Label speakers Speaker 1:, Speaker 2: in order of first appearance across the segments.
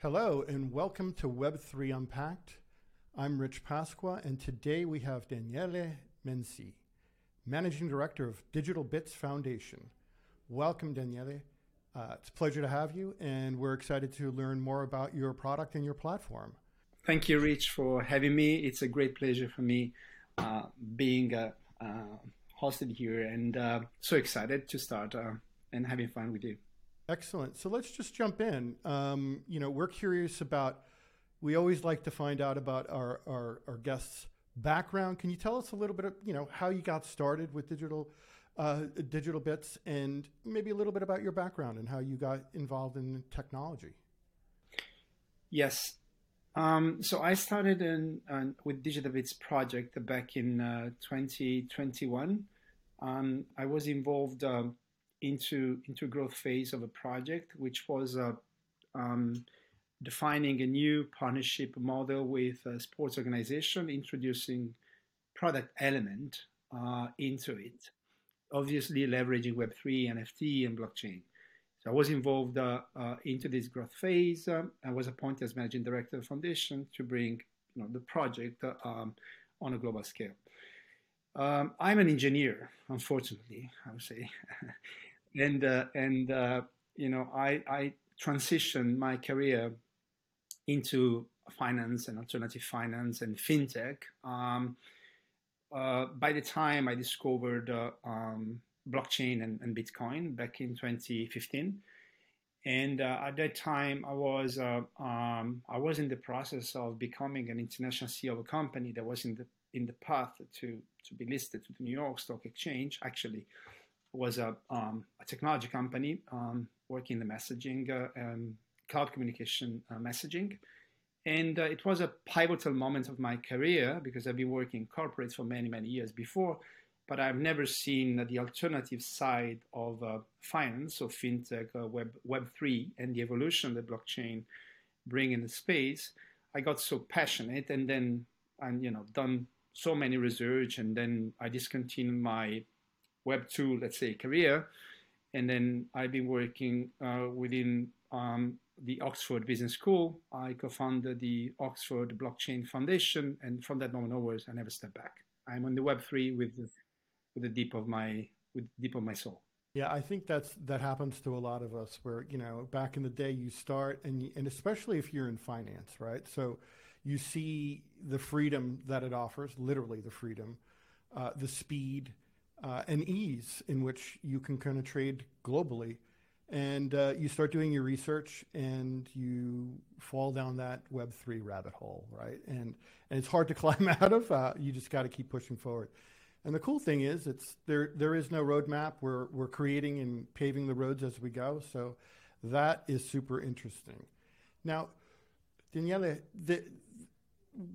Speaker 1: Hello, and welcome to Web3 Unpacked. I'm Rich Pasqua, and today we have Daniele Mensi, Managing Director of Digital Bits Foundation. Welcome, Daniele. Uh, it's a pleasure to have you, and we're excited to learn more about your product and your platform.
Speaker 2: Thank you, Rich, for having me. It's a great pleasure for me uh, being uh, uh hosted here, and uh, so excited to start uh, and having fun with you.
Speaker 1: Excellent. So let's just jump in. Um, you know, we're curious about. We always like to find out about our, our, our guests' background. Can you tell us a little bit of you know how you got started with digital uh, digital bits and maybe a little bit about your background and how you got involved in technology?
Speaker 2: Yes. Um, so I started in, uh, with Digital Bits project back in uh, 2021. Um, I was involved um, into into growth phase of a project, which was uh, um, defining a new partnership model with a sports organization, introducing product element uh, into it. Obviously, leveraging Web3, NFT, and blockchain. So I was involved uh, uh, into this growth phase. Um, I was appointed as managing director of the foundation to bring you know the project um, on a global scale. Um, I'm an engineer, unfortunately, I would say. and uh, and uh, you know I I transitioned my career into finance and alternative finance and fintech. Um, uh, by the time I discovered uh, um, blockchain and, and, Bitcoin back in 2015, and uh, at that time I was uh, um, I was in the process of becoming an international CEO of a company that was in the in the path to to be listed to the New York Stock Exchange. Actually, was a, um, a technology company um, working in the messaging, uh, um, cloud communication uh, messaging. And uh, it was a pivotal moment of my career because I've been working in corporates for many, many years before, but I've never seen the alternative side of uh, finance, so fintech, uh, web, Web3, and the evolution that blockchain bring in the space. I got so passionate and then, and you know, done so many research and then I discontinued my Web two, let's say, career, and then I've been working uh, within um, the Oxford Business School. I co-founded the Oxford Blockchain Foundation, and from that moment onwards, I never stepped back. I'm on the Web three with the, with the deep of my with deep of my soul.
Speaker 1: Yeah, I think that's that happens to a lot of us. Where you know, back in the day, you start and and especially if you're in finance, right? So you see the freedom that it offers, literally the freedom, uh, the speed, uh, and ease in which you can kind of trade globally. And uh, you start doing your research and you fall down that Web3 rabbit hole, right? And, and it's hard to climb out of. Uh, you just got to keep pushing forward. And the cool thing is, it's there. There is no roadmap. We're we're creating and paving the roads as we go. So that is super interesting. Now, Daniele, the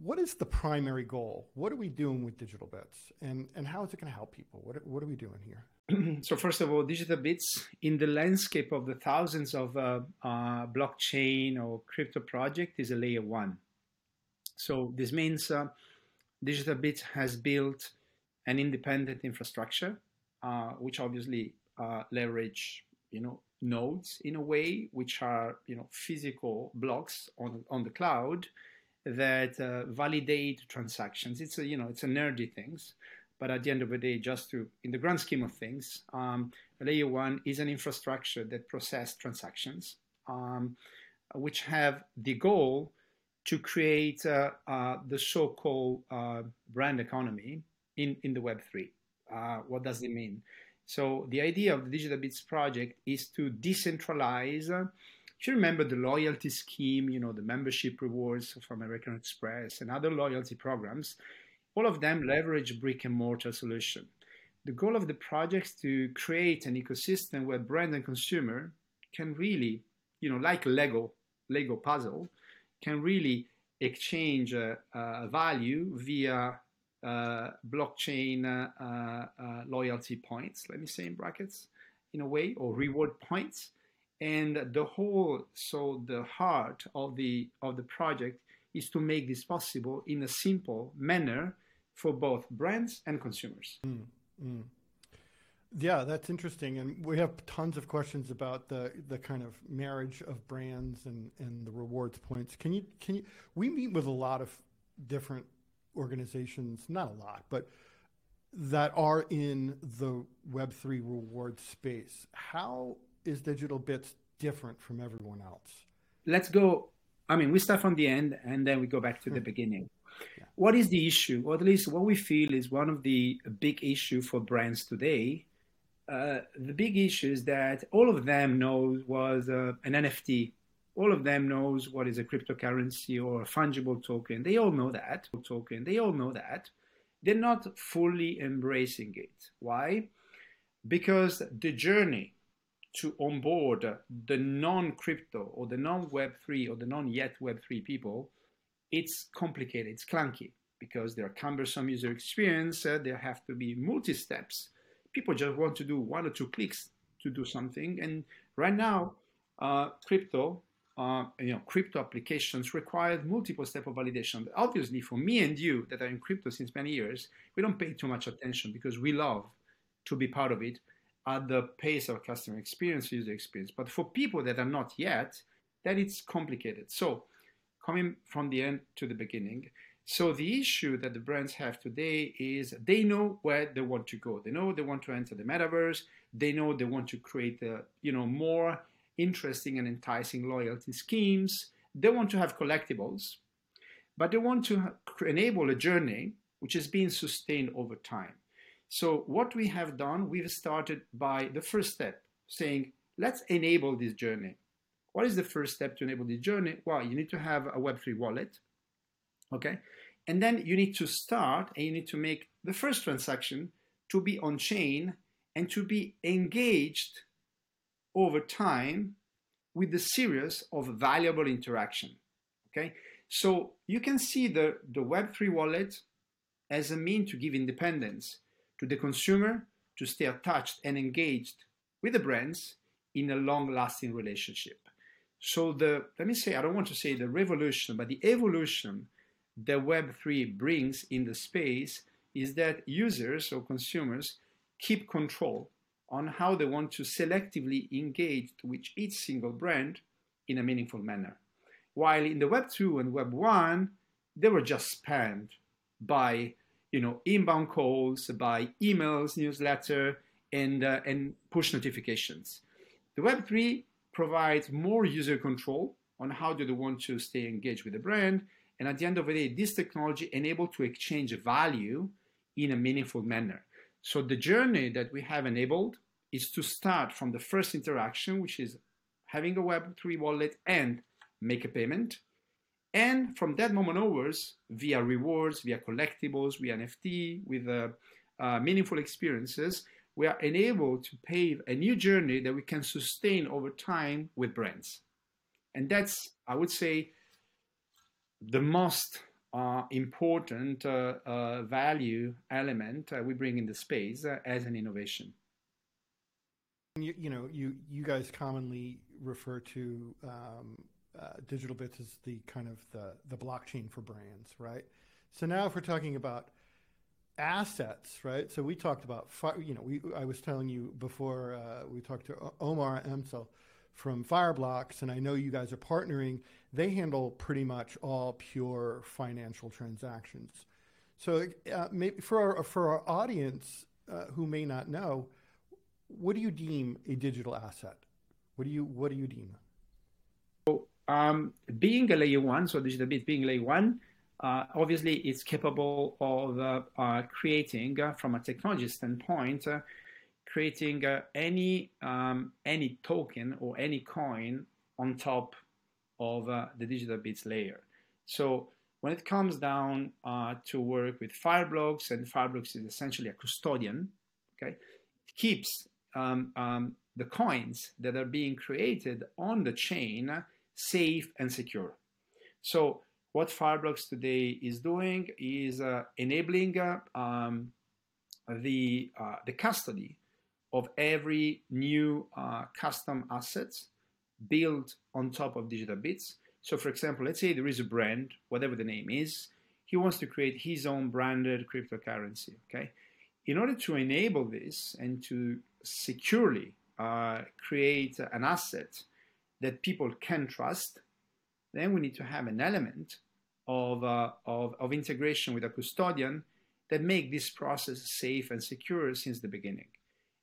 Speaker 1: what is the primary goal? What are we doing with Digital Bits, and and how is it going to help people? What what are we doing here?
Speaker 2: so first of all, Digital Bits in the landscape of the thousands of uh, uh, blockchain or crypto project is a layer one. So this means uh, Digital Bits has built an independent infrastructure, uh, which obviously uh, leverage you know nodes in a way, which are you know physical blocks on on the cloud that uh, validate transactions. It's a you know it's a nerdy things, but at the end of the day, just to in the grand scheme of things, um, layer one is an infrastructure that process transactions, um, which have the goal to create uh, uh, the so-called uh, brand economy in in the Web three. Uh, what does it mean? So the idea of the Digital Bits project is to decentralize if you remember the loyalty scheme, you know, the membership rewards from American Express and other loyalty programs, all of them leverage brick and mortar solution. The goal of the project is to create an ecosystem where brand and consumer can really, you know, like Lego, Lego puzzle, can really exchange uh, uh, value via uh, blockchain uh, uh, loyalty points, let me say in brackets, in a way, or reward points and the whole so the heart of the of the project is to make this possible in a simple manner for both brands and consumers
Speaker 1: mm, mm. Yeah, that's interesting, and we have tons of questions about the the kind of marriage of brands and and the rewards points. Can you can you? We meet with a lot of different organizations, not a lot, but that are in the Web three reward space. How is Digital Bits different from everyone else?
Speaker 2: Let's go. I mean, we start from the end and then we go back to the beginning. Yeah. What is the issue, or at least what we feel is one of the big issue for brands today? Uh, the big issue is that all of them knows was uh, an NFT. All of them knows what is a cryptocurrency or a fungible token. They all know that token. They all know that. They're not fully embracing it. Why? Because the journey to onboard the non-crypto or the non-Web3 or the non-yet Web3 people, it's complicated, it's clunky because there are cumbersome user experience, uh, there have to be multi-steps. People just want to do one or two clicks to do something. And right now, uh, crypto, uh, you know, crypto applications require multiple step of validation. But obviously, for me and you that are in crypto since many years, we don't pay too much attention because we love to be part of it at the pace of customer experience, user experience. But for people that are not yet, that it's complicated. So coming from the end to the beginning. So the issue that the brands have today is they know where they want to go. They know they want to enter the metaverse. They know they want to create a, you know more interesting and enticing loyalty schemes. They want to have collectibles, but they want to enable a journey which is being sustained over time. So what we have done, we've started by the first step, saying, let's enable this journey. What is the first step to enable this journey? Well, you need to have a Web3 wallet, okay? And then you need to start and you need to make the first transaction to be on chain and to be engaged over time with the series of valuable interaction, okay? So you can see the, the Web3 wallet as a mean to give independence to the consumer to stay attached and engaged with the brands in a long lasting relationship. So the let me say I don't want to say the revolution, but the evolution that Web3 brings in the space is that users or consumers keep control on how they want to selectively engage with each single brand in a meaningful manner. While in the Web 2 and Web 1, they were just spammed by you know, inbound calls, by emails, newsletter, and, uh, and push notifications. The Web3 provides more user control on how do they want to stay engaged with the brand. And at the end of the day, this technology enabled to exchange value in a meaningful manner. So the journey that we have enabled is to start from the first interaction, which is having a Web3 wallet and make a payment, and from that moment onwards, via rewards, via collectibles, via NFT, with uh, uh, meaningful experiences, we are enabled to pave a new journey that we can sustain over time with brands. And that's, I would say, the most uh, important uh, uh, value element uh, we bring in the space as an innovation.
Speaker 1: You, you, know, you you guys commonly refer to um, uh, digital bits is the kind of the the blockchain for brands, right? So now if we're talking about assets, right? So we talked about, you know, we I was telling you before uh, we talked to Omar Emsel from Fireblocks, and I know you guys are partnering. They handle pretty much all pure financial transactions. So uh, maybe for our, for our audience uh, who may not know, what do you deem a digital asset? What do you what do you deem?
Speaker 2: Um, being a layer one, so Digital Bits being layer one, uh, obviously it's capable of uh, uh, creating, uh, from a technology standpoint, uh, creating uh, any um, any token or any coin on top of the Digital Bits layer. So when it comes down to work with Fireblocks, and Fireblocks is essentially a custodian, okay, it keeps um, um, the coins that are being created on the chain safe and secure. So what Fireblocks today is doing is uh, enabling uh, um, the, uh, the custody of every new uh, custom assets built on top of digital bits. So for example, let's say there is a brand, whatever the name is, he wants to create his own branded cryptocurrency, okay? in order to enable this and to securely uh, create an asset that people can trust, then we need to have an element of, uh, of, of integration with a custodian that make this process safe and secure since the beginning.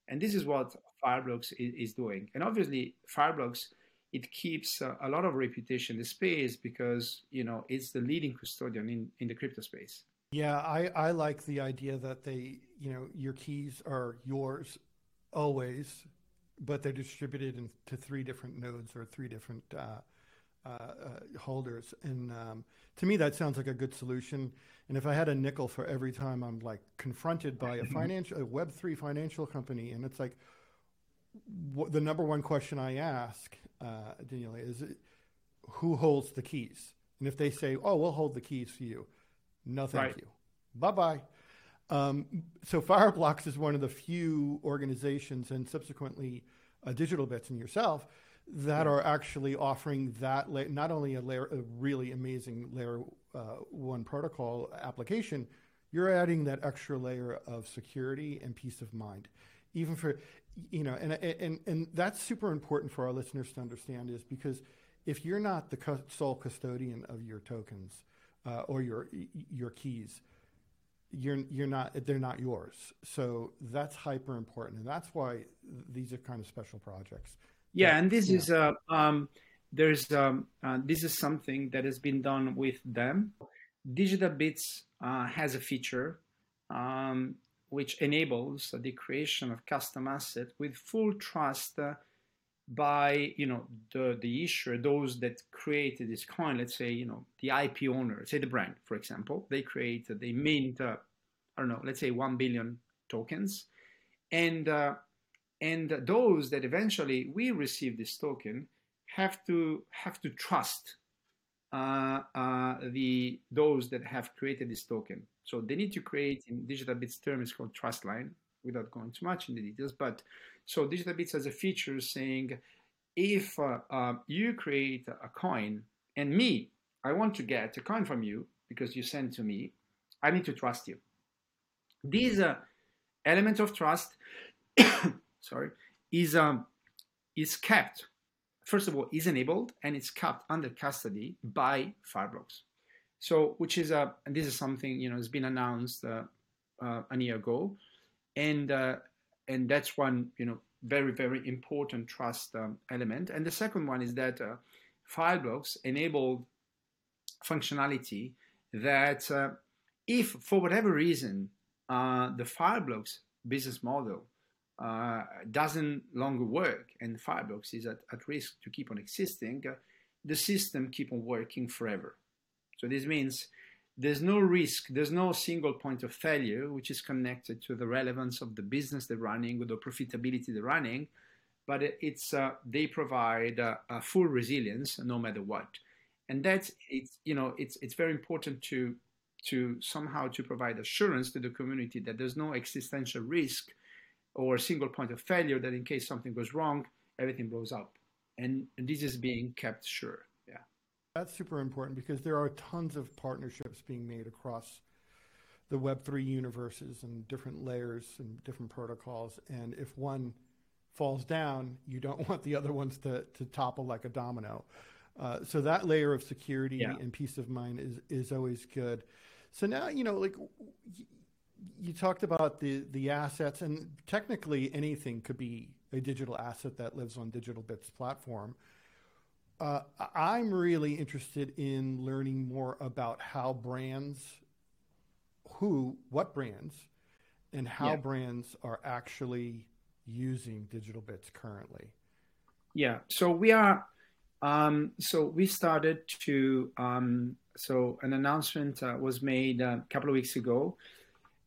Speaker 2: And this is what Fireblocks is, is doing. And obviously, Fireblocks it keeps uh, a lot of reputation in the space because you know it's the leading custodian in, in the crypto space.
Speaker 1: Yeah, I, I like the idea that they you know your keys are yours always, but they're distributed into three different nodes or three different uh, uh, uh, holders. And um, to me, that sounds like a good solution. And if I had a nickel for every time I'm like confronted by a financial, a Web three financial company, and it's like w- the number one question I ask, uh, Daniele, is it, who holds the keys? And if they say, "Oh, we'll hold the keys for you," no, thank right. you, bye bye. Um, so Fireblocks is one of the few organizations, and subsequently uh, Digital Bits and yourself that are actually offering that la- not only a layer, a really amazing layer uh, one protocol application, you're adding that extra layer of security and peace of mind, even for you know, and and and that's super important for our listeners to understand is because if you're not the sole custodian of your tokens uh, or your your keys, you're you're not they're not yours. So that's hyper important, and that's why these are kind of special projects.
Speaker 2: Yeah, and this yeah. is uh, um, there's um, uh, this is something that has been done with them. Digital Bits uh, has a feature um, which enables the creation of custom asset with full trust uh, by you know the the issuer, those that created this coin. Let's say you know the IP owner, say the brand, for example, they create they mint uh, I don't know, let's say one billion tokens, and uh, and those that eventually we receive this token have to have to trust uh, uh, the those that have created this token. So they need to create in digital bits term is called trust line without going too much in the details. But so digital bits has a feature saying if uh, uh you create a coin and me, I want to get a coin from you because you send to me, I need to trust you. These uh, element of trust sorry, is um, is kept. First of all, is enabled and it's kept under custody by Fireblocks. So, which is a and this is something you know has been announced uh, uh, a year ago, and uh, and that's one you know very very important trust um, element. And the second one is that uh, Fireblocks enabled functionality that uh, if for whatever reason uh, the Fireblocks business model uh, doesn't longer work and Fireblocks is at, at risk to keep on existing, uh, the system keep on working forever. So this means there's no risk, there's no single point of failure which is connected to the relevance of the business they're running or the profitability they're running, but it's uh, they provide a full resilience no matter what, and that's it's you know it's it's very important to to somehow to provide assurance to the community that there's no existential risk or single point of failure that in case something goes wrong, everything blows up. And, and this is being kept sure.
Speaker 1: That's super important because there are tons of partnerships being made across the Web3 universes and different layers and different protocols. And if one falls down, you don't want the other ones to, to topple like a domino. Uh, so that layer of security yeah. and peace of mind is, is always good. So now, you know, like you talked about the the assets, and technically anything could be a digital asset that lives on Digital Bits platform. Uh, I'm really interested in learning more about how brands, who, what brands, and how yeah. brands are actually using Digital Bits currently.
Speaker 2: Yeah, so we are. Um, so we started to. Um, so an announcement uh, was made uh, a couple of weeks ago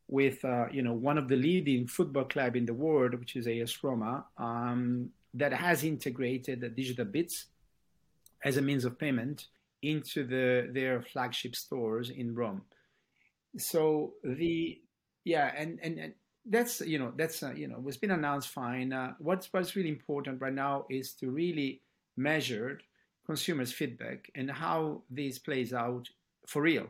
Speaker 2: with uh, you know one of the leading football club in the world, which is AS Roma, um, that has integrated the digital bits as a means of payment into the their flagship stores in Rome. So the yeah, and and, and that's you know that's uh, you know was been announced fine. Uh, what's what's really important right now is to really measure consumers' feedback and how this plays out for real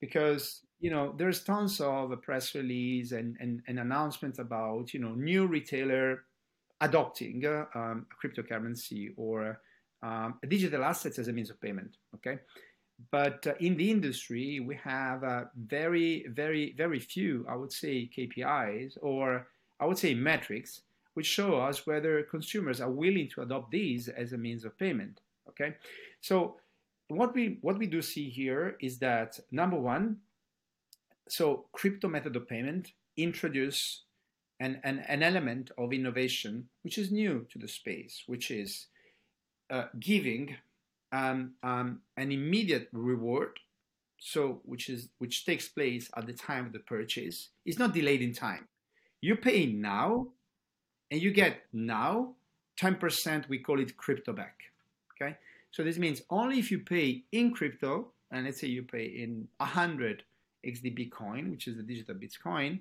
Speaker 2: because you know there's tons of a press release and, and, and announcements about you know new retailer adopting uh, um, a cryptocurrency or um, digital assets as a means of payment. Okay, but uh, in the industry we have uh, very very very few i would say kpis or i would say metrics which show us whether consumers are willing to adopt these as a means of payment okay so what we what we do see here is that number one so crypto method of payment introduce an, an, an element of innovation which is new to the space which is uh, giving um, um, an immediate reward, so which is which takes place at the time of the purchase, is not delayed in time. You pay now, and you get now 10%. We call it crypto back. Okay, so this means only if you pay in crypto, and let's say you pay in 100 XDB coin, which is the digital Bitcoin,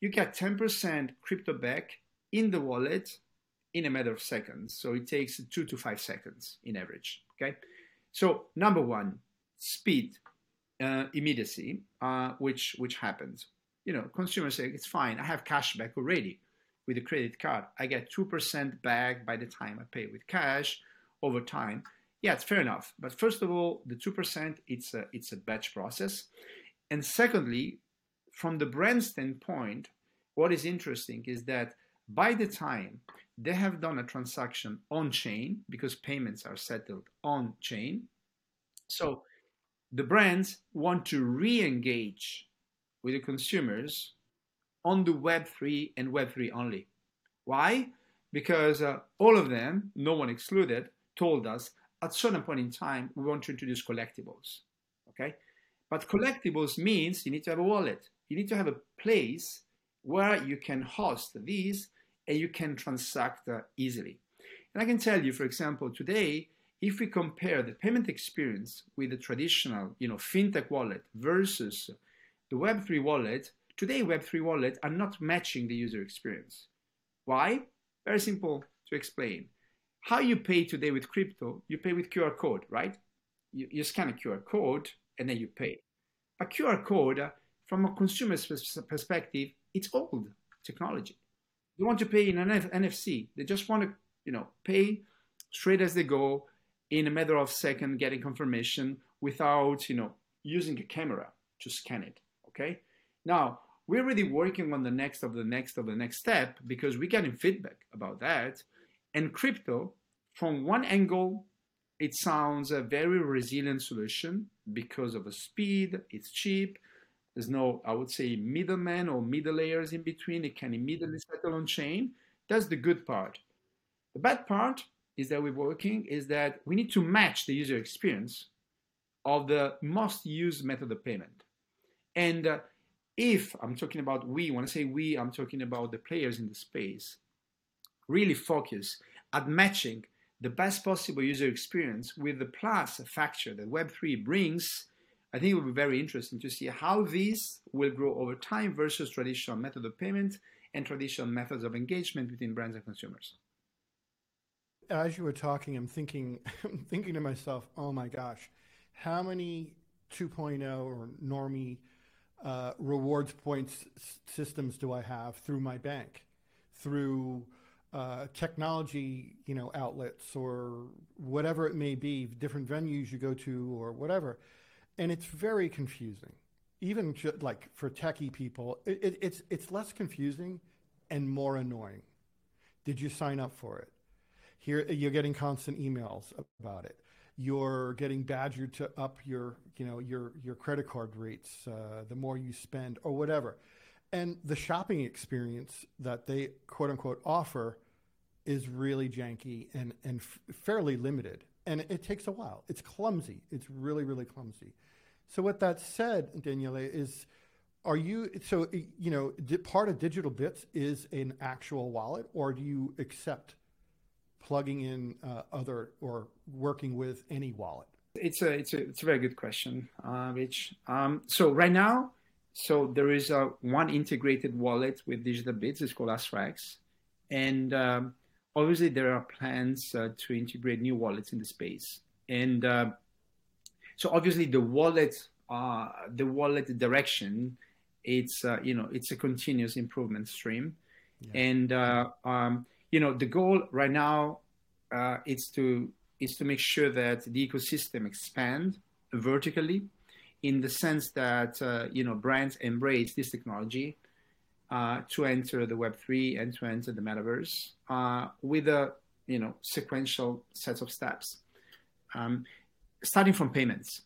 Speaker 2: you get 10% crypto back in the wallet in a matter of seconds. So it takes two to five seconds in average. Okay, so number one, speed, uh, immediacy, uh, which which happens. You know, consumers say it's fine. I have cash back already with a credit card. I get two percent back by the time I pay with cash over time. Yeah, it's fair enough. But first of all, the two percent it's a it's a batch process, and secondly, from the brand standpoint, what is interesting is that by the time they have done a transaction on chain because payments are settled on chain. So the brands want to re engage with the consumers on the Web3 and Web3 only. Why? Because uh, all of them, no one excluded, told us at certain point in time we want to introduce collectibles. Okay? But collectibles means you need to have a wallet. You need to have a place where you can host these and you can transact easily. And I can tell you, for example, today, if we compare the payment experience with the traditional, you know, fintech wallet versus the Web3 wallet, today Web3 wallets are not matching the user experience. Why? Very simple to explain. How you pay today with crypto, you pay with QR code, right? You, you scan a QR code and then you pay. A QR code, from a consumer's perspective, it's old technology. They want to pay in an NFC. They just want to, you know, pay straight as they go in a matter of second, getting confirmation without, you know, using a camera to scan it. Okay. Now we're really working on the next of the next of the next step because we're getting feedback about that. And crypto, from one angle, it sounds a very resilient solution because of the speed, it's cheap, there's no, I would say, middleman or middle layers in between. It can immediately settle on chain. That's the good part. The bad part is that we're working is that we need to match the user experience of the most used method of payment. And uh, if I'm talking about we, when I say we, I'm talking about the players in the space, really focus at matching the best possible user experience with the plus factor that Web3 brings I think it will be very interesting to see how these will grow over time versus traditional method of payment and traditional methods of engagement between brands and consumers.
Speaker 1: As you were talking, I'm thinking, I'm thinking to myself, oh my gosh, how many 2.0 or normie uh, rewards points systems do I have through my bank, through uh, technology, you know, outlets or whatever it may be, different venues you go to or whatever and it's very confusing. Even ju- like for techie people, it, it, it's it's less confusing and more annoying. Did you sign up for it? Here you're getting constant emails about it. You're getting badgered to up your you know your your credit card rates uh, the more you spend or whatever. And the shopping experience that they quote unquote offer is really janky and and f- fairly limited and it takes a while. It's clumsy. It's really, really clumsy. So with that said, Daniele, is are you so you know part of digital bits is an actual wallet, or do you accept plugging in uh, other or working with any wallet?
Speaker 2: It's a it's a it's a very good question, uh, Rich. Um, so right now, so there is a one integrated wallet with digital bits. It's called AstraX, and um, obviously there are plans uh, to integrate new wallets in the space. And uh, so obviously the wallet uh, the wallet direction, it's uh, you know it's a continuous improvement stream, yeah. and uh, um, you know the goal right now uh, is to is to make sure that the ecosystem expand vertically, in the sense that uh, you know brands embrace this technology uh, to enter the Web three and to enter the metaverse with a you know sequential set of steps. Um, starting from payments.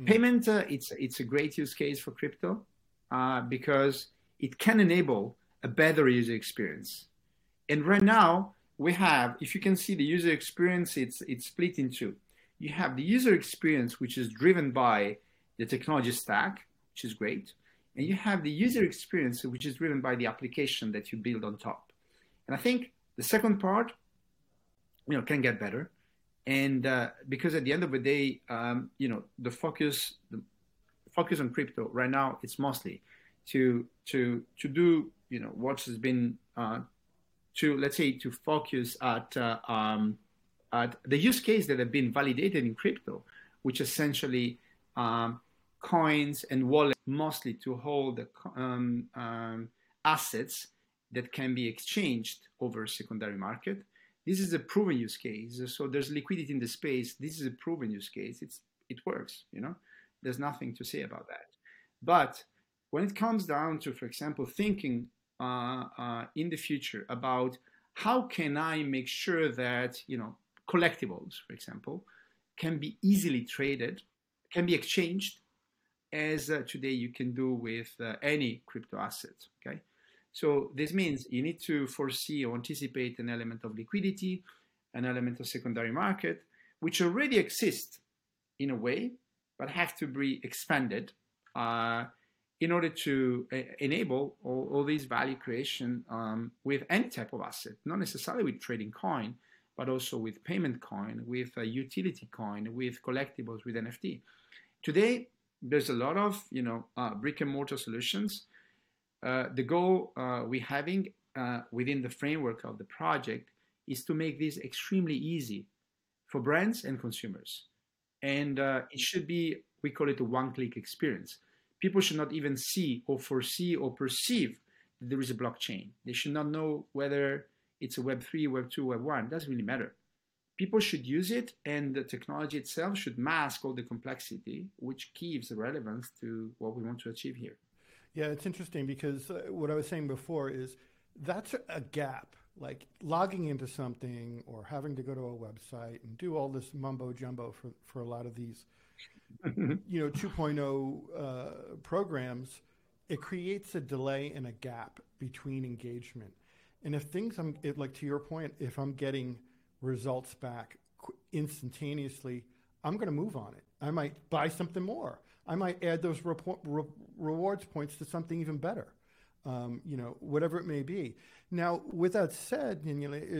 Speaker 2: Mm. Payment, uh, it's it's a great use case for crypto uh, because it can enable a better user experience. And right now we have, if you can see the user experience, it's it's split in two. You have the user experience which is driven by the technology stack, which is great, and you have the user experience which is driven by the application that you build on top. And I think the second part, you know, can get better and uh, because at the end of the day, um, you know, the focus, the focus on crypto right now, it's mostly to to to do, you know, what has been uh, to let's say to focus at uh, um, at the use case that have been validated in crypto, which essentially um, coins and wallets, mostly to hold um, um, assets that can be exchanged over a secondary market this is a proven use case. So there's liquidity in the space. This is a proven use case. It's it works. You know, there's nothing to say about that. But when it comes down to, for example, thinking uh, uh, in the future about how can I make sure that you know collectibles, for example, can be easily traded, can be exchanged, as uh, today you can do with uh, any crypto asset. Okay, so this means you need to foresee or anticipate an element of liquidity, an element of secondary market, which already exist in a way, but have to be expanded uh, in order to uh, enable all, all these value creation um, with any type of asset, not necessarily with trading coin, but also with payment coin, with utility coin, with collectibles, with NFT. Today, there's a lot of you know uh, brick and mortar solutions the goal uh, we're having uh, within the framework of the project is to make this extremely easy for brands and consumers. And uh, it should be, we call it a one click experience. People should not even see or foresee or perceive that there is a blockchain. They should not know whether it's a Web3, Web2, Web1. It doesn't really matter. People should use it, and the technology itself should mask all the complexity, which gives relevance to what we want to achieve here.
Speaker 1: Yeah, it's interesting because uh, what I was saying before is that's a gap. Like logging into something or having to go to a website and do all this mumbo jumbo for, for a lot of these, you know, 2.0 uh, programs, it creates a delay and a gap between engagement. And if things, I'm it, like to your point, if I'm getting results back instantaneously, I'm going to move on it. I might buy something more. I might add those report, re- rewards points to something even better. Um, you know, whatever it may be. Now, with that said,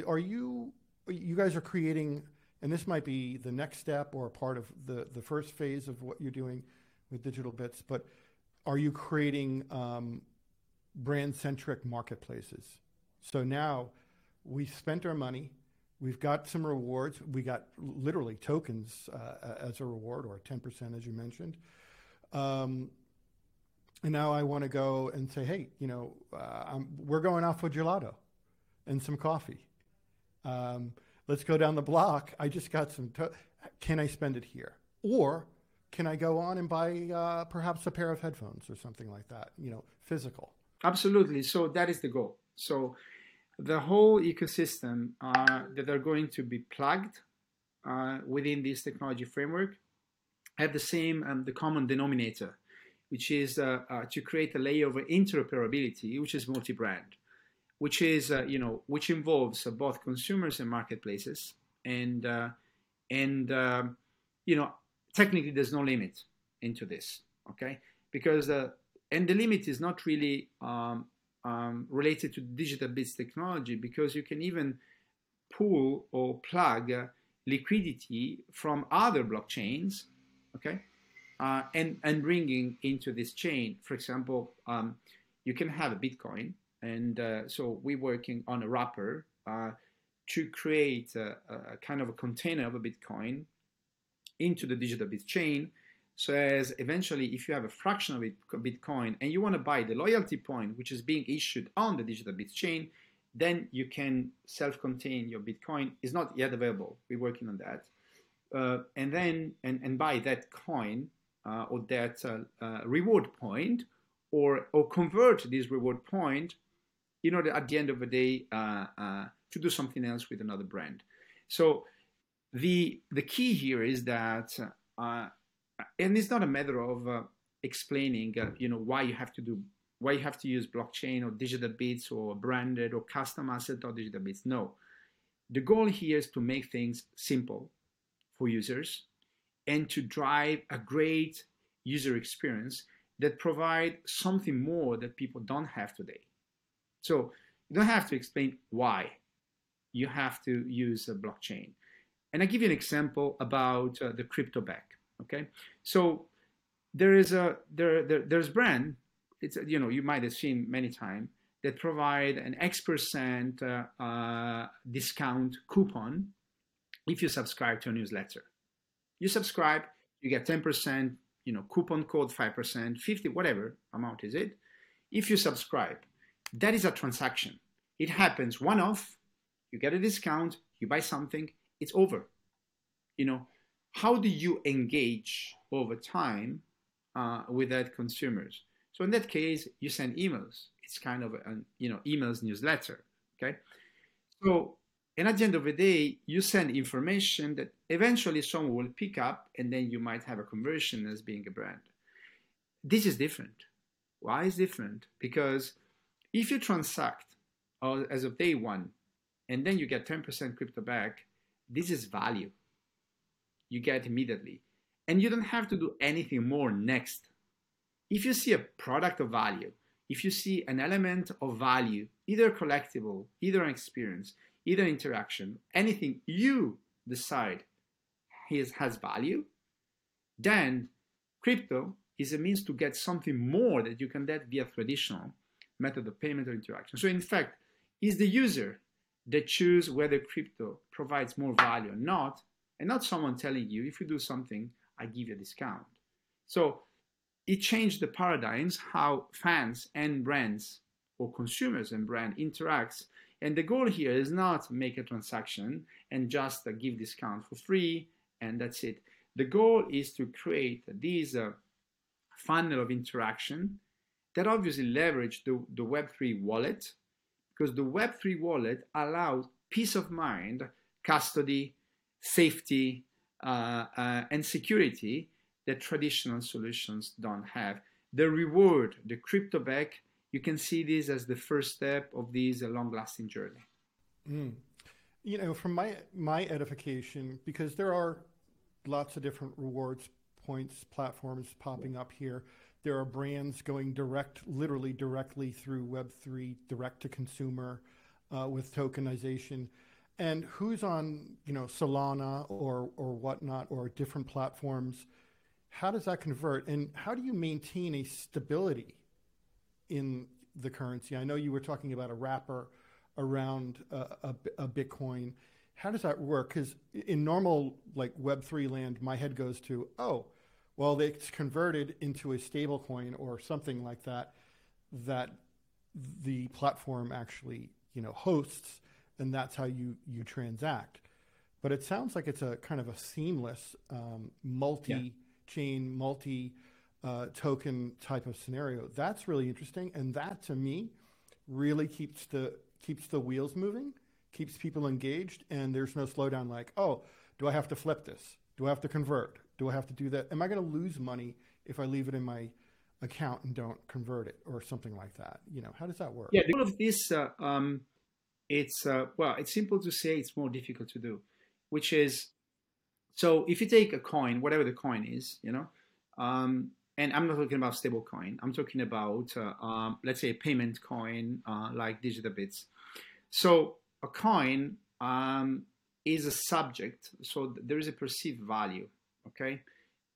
Speaker 1: are you you guys are creating, and this might be the next step or part of the the first phase of what you're doing with Digital Bits, but are you creating um, brand centric marketplaces? So now we spent our money. We've got some rewards. We got literally tokens uh, as a reward, or 10%, as you mentioned. Um, and now I want to go and say, hey, you know, uh, we're going off for gelato and some coffee. Um, let's go down the block. I just got some. To- can I spend it here? Or can I go on and buy uh, perhaps a pair of headphones or something like that? You know, physical.
Speaker 2: Absolutely. So that is the goal. So the whole ecosystem uh, that are going to be plugged uh, within this technology framework have the same um, the common denominator, which is uh, uh, to create a layer of interoperability, which is multi-brand, which is uh, you know which involves uh, both consumers and marketplaces, and uh, and um, you know technically there's no limit into this, okay? Because uh, and the limit is not really um, um, related to digital bits technology because you can even pull or plug liquidity from other blockchains okay? Uh, and, and bringing into this chain, for example, um, you can have a Bitcoin. And uh, so we're working on a wrapper uh, to create a, a, kind of a container of a Bitcoin into the digital bit chain So as eventually, if you have a fraction of Bitcoin and you want to buy the loyalty point, which is being issued on the digital bit chain, then you can self-contain your Bitcoin. Is not yet available. We're working on that. Uh, and then and, and buy that coin uh, or that uh, uh reward point or or convert this reward point in order at the end of the day uh, uh, to do something else with another brand. So the the key here is that and it's not a matter of explaining, you know, why you have to do, why you have to use blockchain or digital bits or branded or custom asset or digital bits. No, the goal here is to make things simple for users and to drive a great user experience that provide something more that people don't have today. So you don't have to explain why you have to use a blockchain. And I give you an example about uh, the crypto back. Okay, so there is a there, there there's brand. It's you know you might have seen many times that provide an X percent uh, uh, discount coupon if you subscribe to a newsletter. You subscribe, you get 10%, you know, coupon code 5%, 50, whatever amount is it. If you subscribe, that is a transaction. It happens one off, you get a discount, you buy something, it's over. You know, how do you engage over time uh, with that consumers? So in that case, you send emails. It's kind of a you know emails newsletter. Okay, so and at the end of the day, you send information that eventually someone will pick up, and then you might have a conversion as being a brand. This is different. Why is different? Because if you transact uh, as of day one, and then you get 10% crypto back, this is value you get immediately. And you don't have to do anything more next. If you see a product of value, if you see an element of value, either collectible, either an experience, either interaction, anything you decide has, has value, then crypto is a means to get something more that you can get via traditional method of payment or interaction. So in fact, is the user that choose whether crypto provides more value or not, and not someone telling you if you do something i give you a discount so it changed the paradigms how fans and brands or consumers and brand interacts and the goal here is not make a transaction and just give discount for free and that's it the goal is to create this uh, funnel of interaction that obviously leverage the, the web3 wallet because the web3 wallet allows peace of mind custody safety uh, uh, and security that traditional solutions don't have. The reward, the crypto back, you can see this as the first step of this long-lasting journey.
Speaker 1: Mm. You know, from my my edification, because there are lots of different rewards points platforms popping up here. There are brands going direct, literally directly through Web3, direct to consumer uh, with tokenization and who's on you know Solana or or whatnot or different platforms. How does that convert, and how do you maintain a stability in the currency? I know you were talking about a wrapper around a, a, a Bitcoin. How does that work? Because in normal like Web three land, my head goes to oh, well, it's converted into a stable coin or something like that that the platform actually you know hosts and that's how you you transact. But it sounds like it's a kind of a seamless um, multi-chain, yeah. multi uh, token type of scenario. That's really interesting, and that to me really keeps the keeps the wheels moving, keeps people engaged, and there's no slowdown. Like, oh, do I have to flip this? Do I have to convert? Do I have to do that? Am I going to lose money if I leave it in my account and don't convert it, or something like that? You know, how does that work?
Speaker 2: Yeah, all of this. Uh, um it's uh, well, it's simple to say, it's more difficult to do, which is so if you take a coin, whatever the coin is, you know, um, and I'm not talking about stable coin, I'm talking about uh, um, let's say a payment coin uh, like digital bits. So a coin um, is a subject, so there is a perceived value, okay,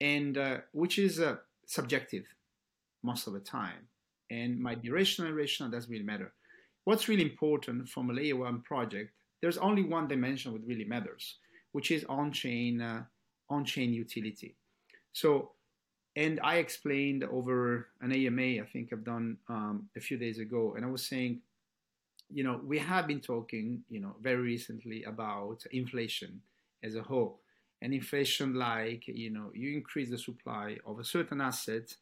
Speaker 2: and uh, which is uh, subjective most of the time, and might be rational, irrational, doesn't really matter. What's really important from a layer one project, there's only one dimension that really matters, which is on-chain uh, on-chain utility. So and I explained over an AMA, I think I've done um, a few days ago, and I was saying, you know, we have been talking, you know, very recently about inflation as a whole. And inflation, like, you know, you increase the supply of a certain asset,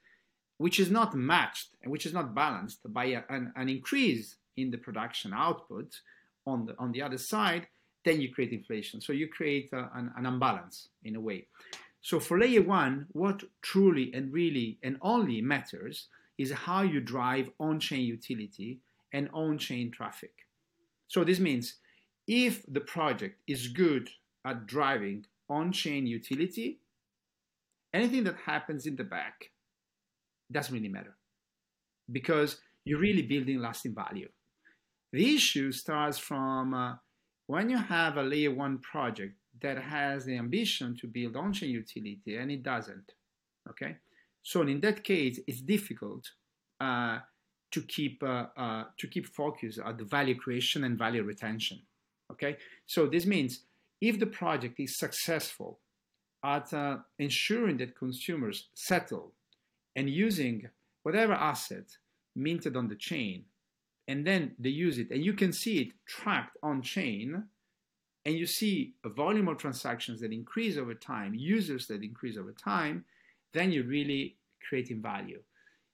Speaker 2: which is not matched and which is not balanced by a, an, an increase in the production output on the, on the other side, then you create inflation. So you create a, an, an unbalance in a way. So for layer one, what truly and really and only matters is how you drive on-chain utility and on-chain traffic. So this means if the project is good at driving on-chain utility, anything that happens in the back doesn't really matter because you're really building lasting value. The issue starts from uh, when you have a layer one project that has the ambition to build on-chain utility and it doesn't. Okay, so in that case, it's difficult uh, to keep uh, uh, to keep focus on the value creation and value retention. Okay, so this means if the project is successful at uh, ensuring that consumers settle and using whatever asset minted on the chain, and then they use it, and you can see it tracked on chain and you see a volume of transactions that increase over time, users that increase over time, then you're really creating value.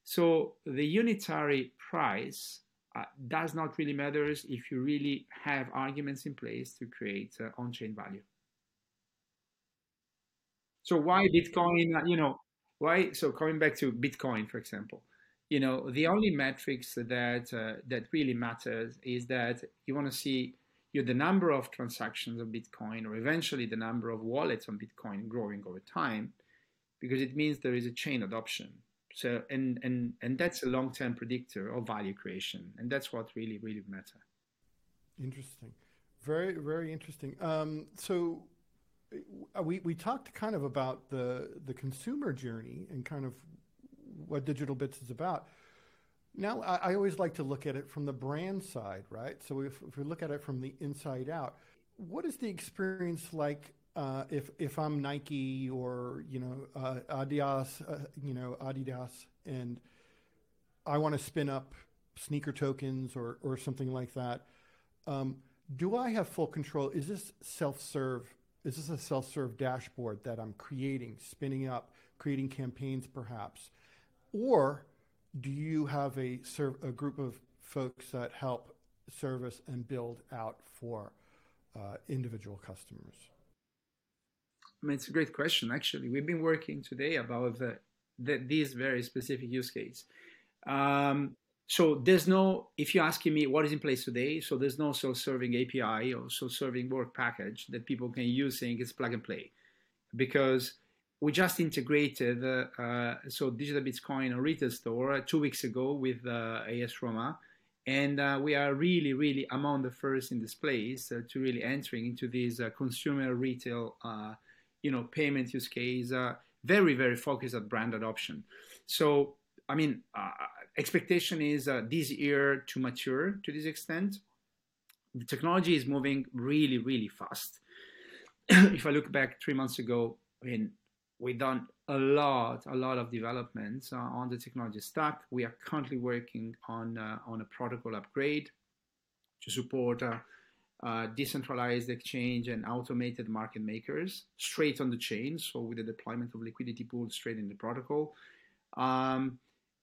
Speaker 2: So the unitary price uh, does not really matter if you really have arguments in place to create uh, on-chain value. So why Bitcoin? Uh, you know why? So coming back to Bitcoin, for example, you know the only metrics that uh, that really matters is that you want to see you the number of transactions of Bitcoin or eventually the number of wallets on Bitcoin growing over time, because it means there is a chain adoption. So and and and that's a long-term predictor of value creation, and that's what really really matter.
Speaker 1: Interesting, very very interesting. Um, so uh, we we talked kind of about the the consumer journey and kind of what Digital Bits is about. Now, I, I, always like to look at it from the brand side, right? So if, if we look at it from the inside out, what is the experience like uh, if if I'm Nike or you know uh, Adidas, uh, you know Adidas, and I want to spin up sneaker tokens or or something like that? Um, do I have full control? Is this self serve? Is this a self serve dashboard that I'm creating, spinning up, creating campaigns, perhaps, or do you have a, a group of folks that help service and build out for uh, individual customers?
Speaker 2: I mean, it's a great question. Actually, we've been working today about the, the, these very specific use case. Um, so there's no, if you're asking me what is in place today, so there's no self-serving API or self-serving work package that people can use saying it's plug and play, because we just integrated uh, uh, so digital bitcoin retail store two weeks ago with uh, AS Roma. And uh, we are really really among the first in this place uh, to really entering into this uh, consumer retail you know payment use case very very focused at brand adoption. So i mean expectation is this year to mature to this extent. The technology is moving really really fast. If i look back three months ago I mean, we've done a lot, a lot of developments uh, on the technology stack. We are currently working on uh, on a protocol upgrade to support uh, uh, decentralized exchange and automated market makers straight on the chain. So with the deployment of liquidity pools straight in the protocol. Um,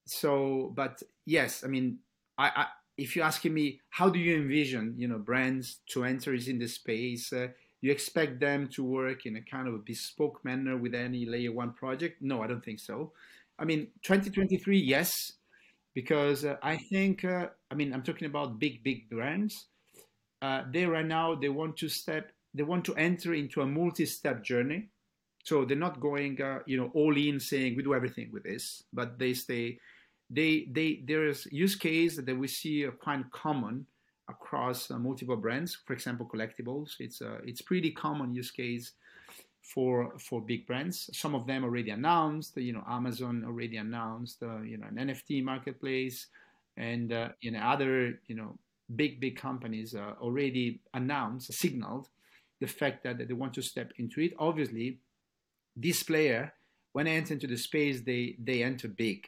Speaker 2: so, but yes, I mean, I, I, if you're asking me, how do you envision, you know, brands to enter in the space? You expect them to work in a kind of a bespoke manner with any layer one project? No, I don't think so. I mean, 2023, yes, because uh, I think, uh, I mean, I'm talking about big, big brands. Uh, they right now, they want to step, they want to enter into a multi-step journey. So they're not going, uh, you know, all in saying we do everything with this, but they stay, they, they, there's use case that we see quite common across uh, multiple brands. For example, collectibles. It's a it's pretty common use case for for big brands. Some of them already announced. You know, Amazon already announced. Uh, you know, an NFT marketplace, and uh, you know other you know big big companies uh, already announced, signaled the fact that, that they want to step into it. Obviously, this player when they enter into the space, they they enter big.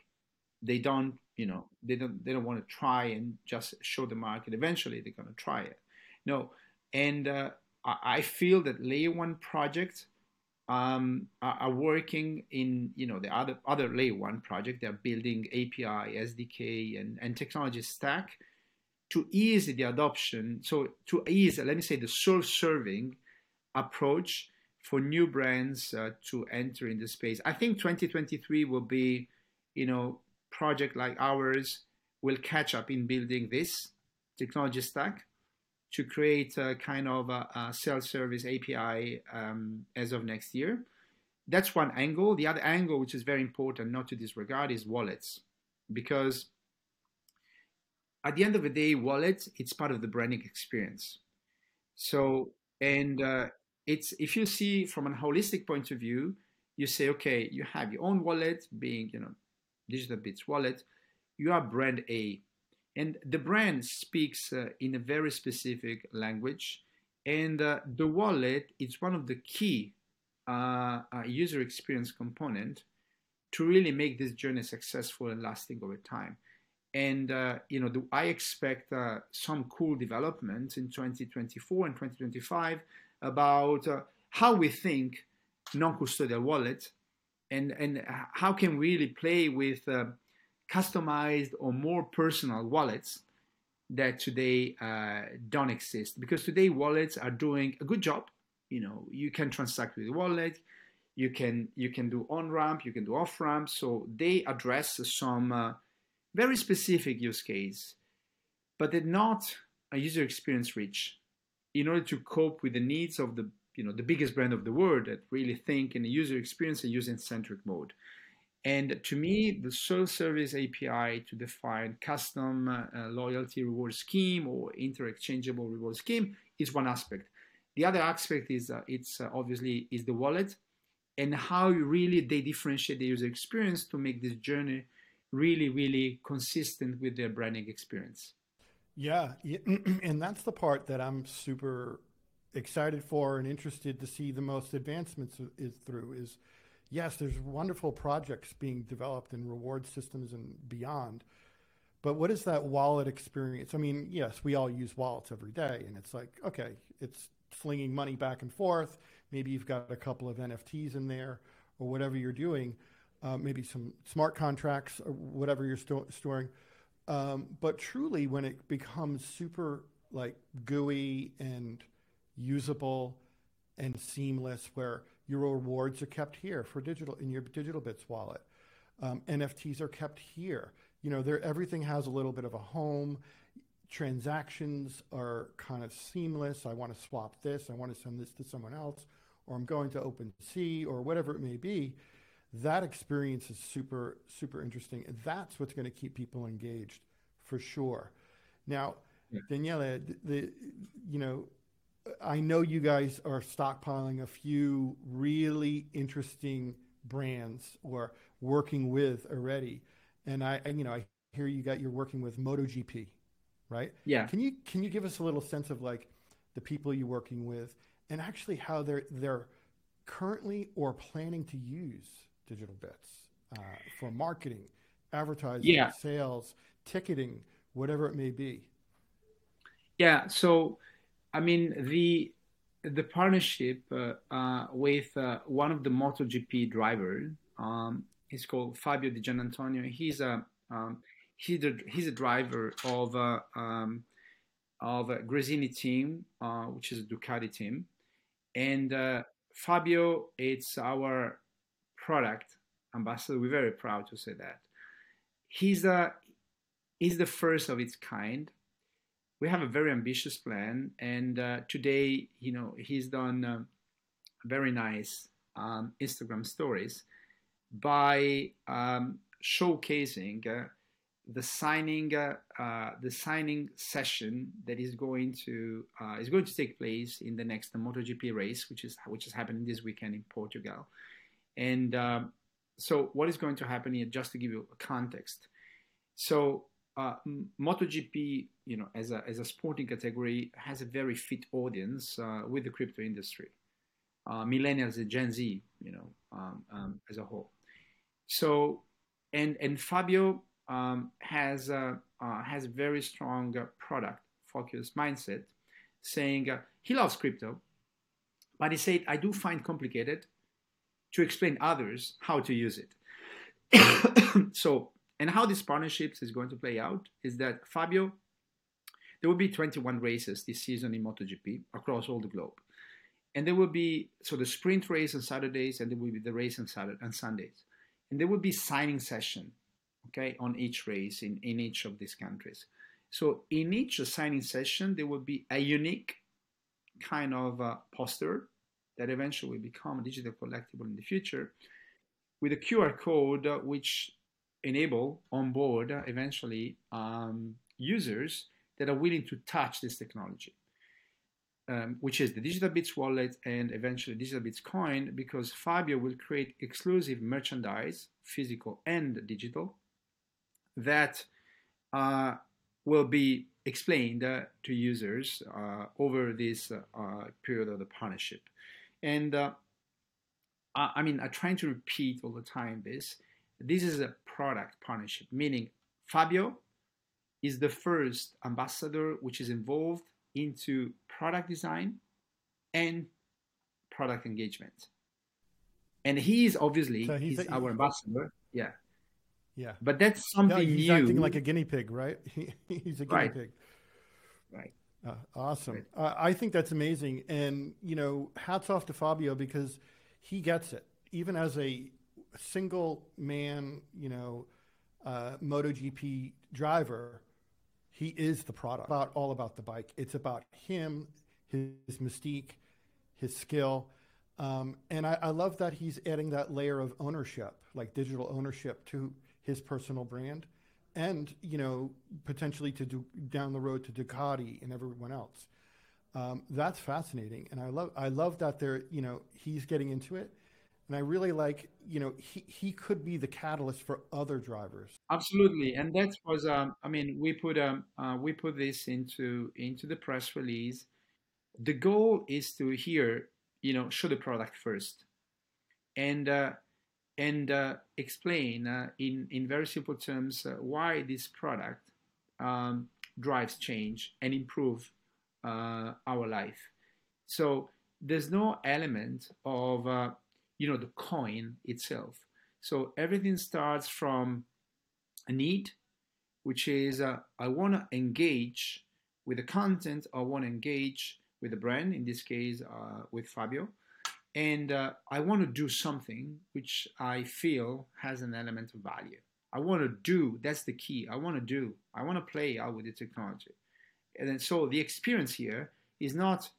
Speaker 2: They don't, you know, they don't they don't want to try and just show the market. Eventually, they're going to try it. No, and uh, I feel that layer one projects um, are, are, working in you know the other other layer one project. They're building API, SDK, and and technology stack to ease the adoption. So to ease, let me say, the self-serving approach for new brands uh, to enter in the space. I think 2023 will be, you know, project like ours will catch up in building this technology stack to create a kind of a, a self-service API um, as of next year. That's one angle. The other angle, which is very important not to disregard, is wallets, because at the end of the day, wallets it's part of the branding experience. So and uh, it's if you see from an holistic point of view, you say, okay, you have your own wallet, being you know, Digital Bits wallet, you are brand A, and the brand speaks uh, in a very specific language, and uh, the wallet is one of the key uh, uh user experience component to really make this journey successful and lasting over time. And uh, you know, do I expect uh, some cool developments in 2024 and 2025 about how we think non-custodial wallet and and how can we really play with uh, customized or more personal wallets that today uh, don't exist? Because today wallets are doing a good job. You know you can transact with the wallet. You can you can do on ramp you can do off ramp so they address some uh, very specific use case but they're not a user experience rich. In order to cope with the needs of the you know the biggest brand of the world that really think in a user experience and user centric mode. And to me, the self-service API to define custom uh, loyalty reward scheme or interchangeable reward scheme is one aspect. The other aspect is uh, it's uh, obviously is the wallet and how really they differentiate the user experience to make this journey really, really consistent with their branding experience.
Speaker 1: Yeah, and that's the part that I'm super excited for and interested to see the most advancements is through is yes, there's wonderful projects being developed in reward systems and beyond. But what is that wallet experience? I mean, yes, we all use wallets every day, and it's like, okay, it's slinging money back and forth. Maybe you've got a couple of NFTs in there or whatever you're doing, uh, maybe some smart contracts or whatever you're sto- storing. Um, but truly, when it becomes super like gooey and usable and seamless, where your rewards are kept here for digital in your digital bits wallet, um, NFTs are kept here. You know, there everything has a little bit of a home. Transactions are kind of seamless. I want to swap this. I want to send this to someone else, or I'm going to Open OpenSea, or whatever it may be that experience is super super interesting and that's what's going to keep people engaged for sure now yeah. daniele the, the, you know i know you guys are stockpiling a few really interesting brands or working with already and i you know i hear you got you're working with MotoGP right
Speaker 2: yeah
Speaker 1: can you can you give us a little sense of like the people you're working with and actually how they're they're currently or planning to use digital bits uh, for marketing, advertising, yeah. sales, ticketing, whatever it may be.
Speaker 2: Yeah. So, I mean, the the partnership uh, uh, with uh, one of the MotoGP drivers um, is called Fabio Di Giannantonio. He's a um, he's a he's a driver of a, um, of a Gresini team, uh, which is a Ducati team, and uh, Fabio, it's our product ambassador. We're very proud to say that. He's the, he's the first of its kind. We have a very ambitious plan, and uh, today, you know, he's done uh, very nice um, Instagram stories by um, showcasing uh, the signing uh, uh, the signing session that is going to uh, is going to take place in the next MotoGP race, which is which is happening this weekend in Portugal. And um, so, what is going to happen here? Just to give you a context. So, uh, MotoGP, you know, as a as a sporting category, has a very fit audience uh, with the crypto industry, uh, millennials and Gen Z, you know, um, um, as a whole. so, and and Fabio um, has uh, has very strong uh, product focused mindset, saying uh, he loves crypto, but he said I do find complicated to explain others how to use it. so, and how this partnerships is going to play out is that Fabio, there will be 21 races this season in MotoGP across all the globe. And there will be so the sprint race on Saturdays and there will be the race on Saturday and Sundays. And there will be signing session, okay, on each race in, in each of these countries. So in each signing session, there will be a unique kind of uh, poster that eventually will become a digital collectible in the future with a QR code uh, which enable on board uh, eventually um, users that are willing to touch this technology, um, which is the Digital Bits wallet and eventually Digital Bits coin, because Fabio will create exclusive merchandise, physical and digital, that uh, will be explained uh, to users uh, over this uh, period of the partnership. And uh, I mean, I'm trying to repeat all the time this. This is a product partnership, meaning Fabio is the first ambassador which is involved into product design and product engagement. And he is obviously so he's, he's a, our ambassador. Yeah.
Speaker 1: Yeah.
Speaker 2: But that's something yeah,
Speaker 1: he's
Speaker 2: new.
Speaker 1: acting like a guinea pig, right? he's a guinea
Speaker 2: right.
Speaker 1: pig.
Speaker 2: Right.
Speaker 1: Uh, awesome. Uh, I think that's amazing. And, you know, hats off to Fabio because he gets it. Even as a single man, you know, uh, MotoGP driver, he is the product. About all about the bike. It's about him, his, his mystique, his skill. Um, and I, I love that he's adding that layer of ownership, like digital ownership to his personal brand and you know potentially to do down the road to Ducati and everyone else. Um, that's fascinating, and I love I love that they're you know he's getting into it, and I really like you know he he could be the catalyst for other drivers.
Speaker 2: Absolutely, and that was um, I mean we put um uh, we put this into into the press release. The goal is to here you know show the product first, and. Uh, and uh, explain uh, in, in very simple terms uh, why this product um, drives change and improve uh, our life. So there's no element of you know the coin itself. So everything starts from a need, which is uh, I want to engage with the content. I want to engage with the brand. In this case, with Fabio and uh, I want to do something which I feel has an element of value. I want to do. That's the key. I want to do. I want to play out with the technology, and then so the experience here is not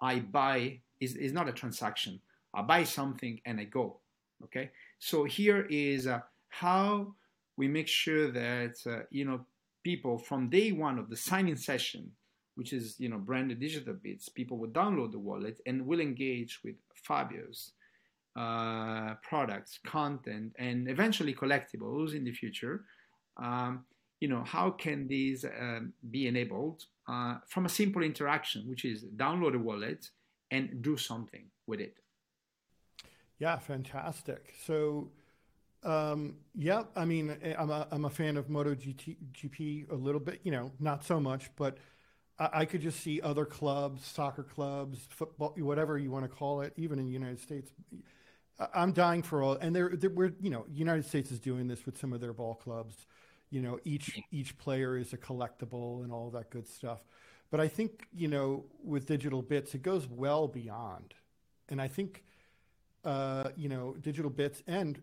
Speaker 2: I buy is is not a transaction. I buy something and I go. Okay. So here is uh, how we make sure that uh, you know people from day one of the signing session which is you know branded digital bits, people will download the wallet and will engage with Fabio's uh, products, content, and eventually collectibles in the future. Um, you know how can these um, be enabled uh, from a simple interaction, which is download a wallet and do something with it.
Speaker 1: Yeah, fantastic. So. Um, yeah, I mean, I'm a, I'm a fan of MotoGP a little bit, you know, not so much, but I could just see other clubs, soccer clubs, football, whatever you want to call it, even in the United States. I'm dying for all, and they're, they're we're you know, United States is doing this with some of their ball clubs. You know, each each player is a collectible and all that good stuff. But I think you know, with digital bits, it goes well beyond, and I think uh, you know, digital bits and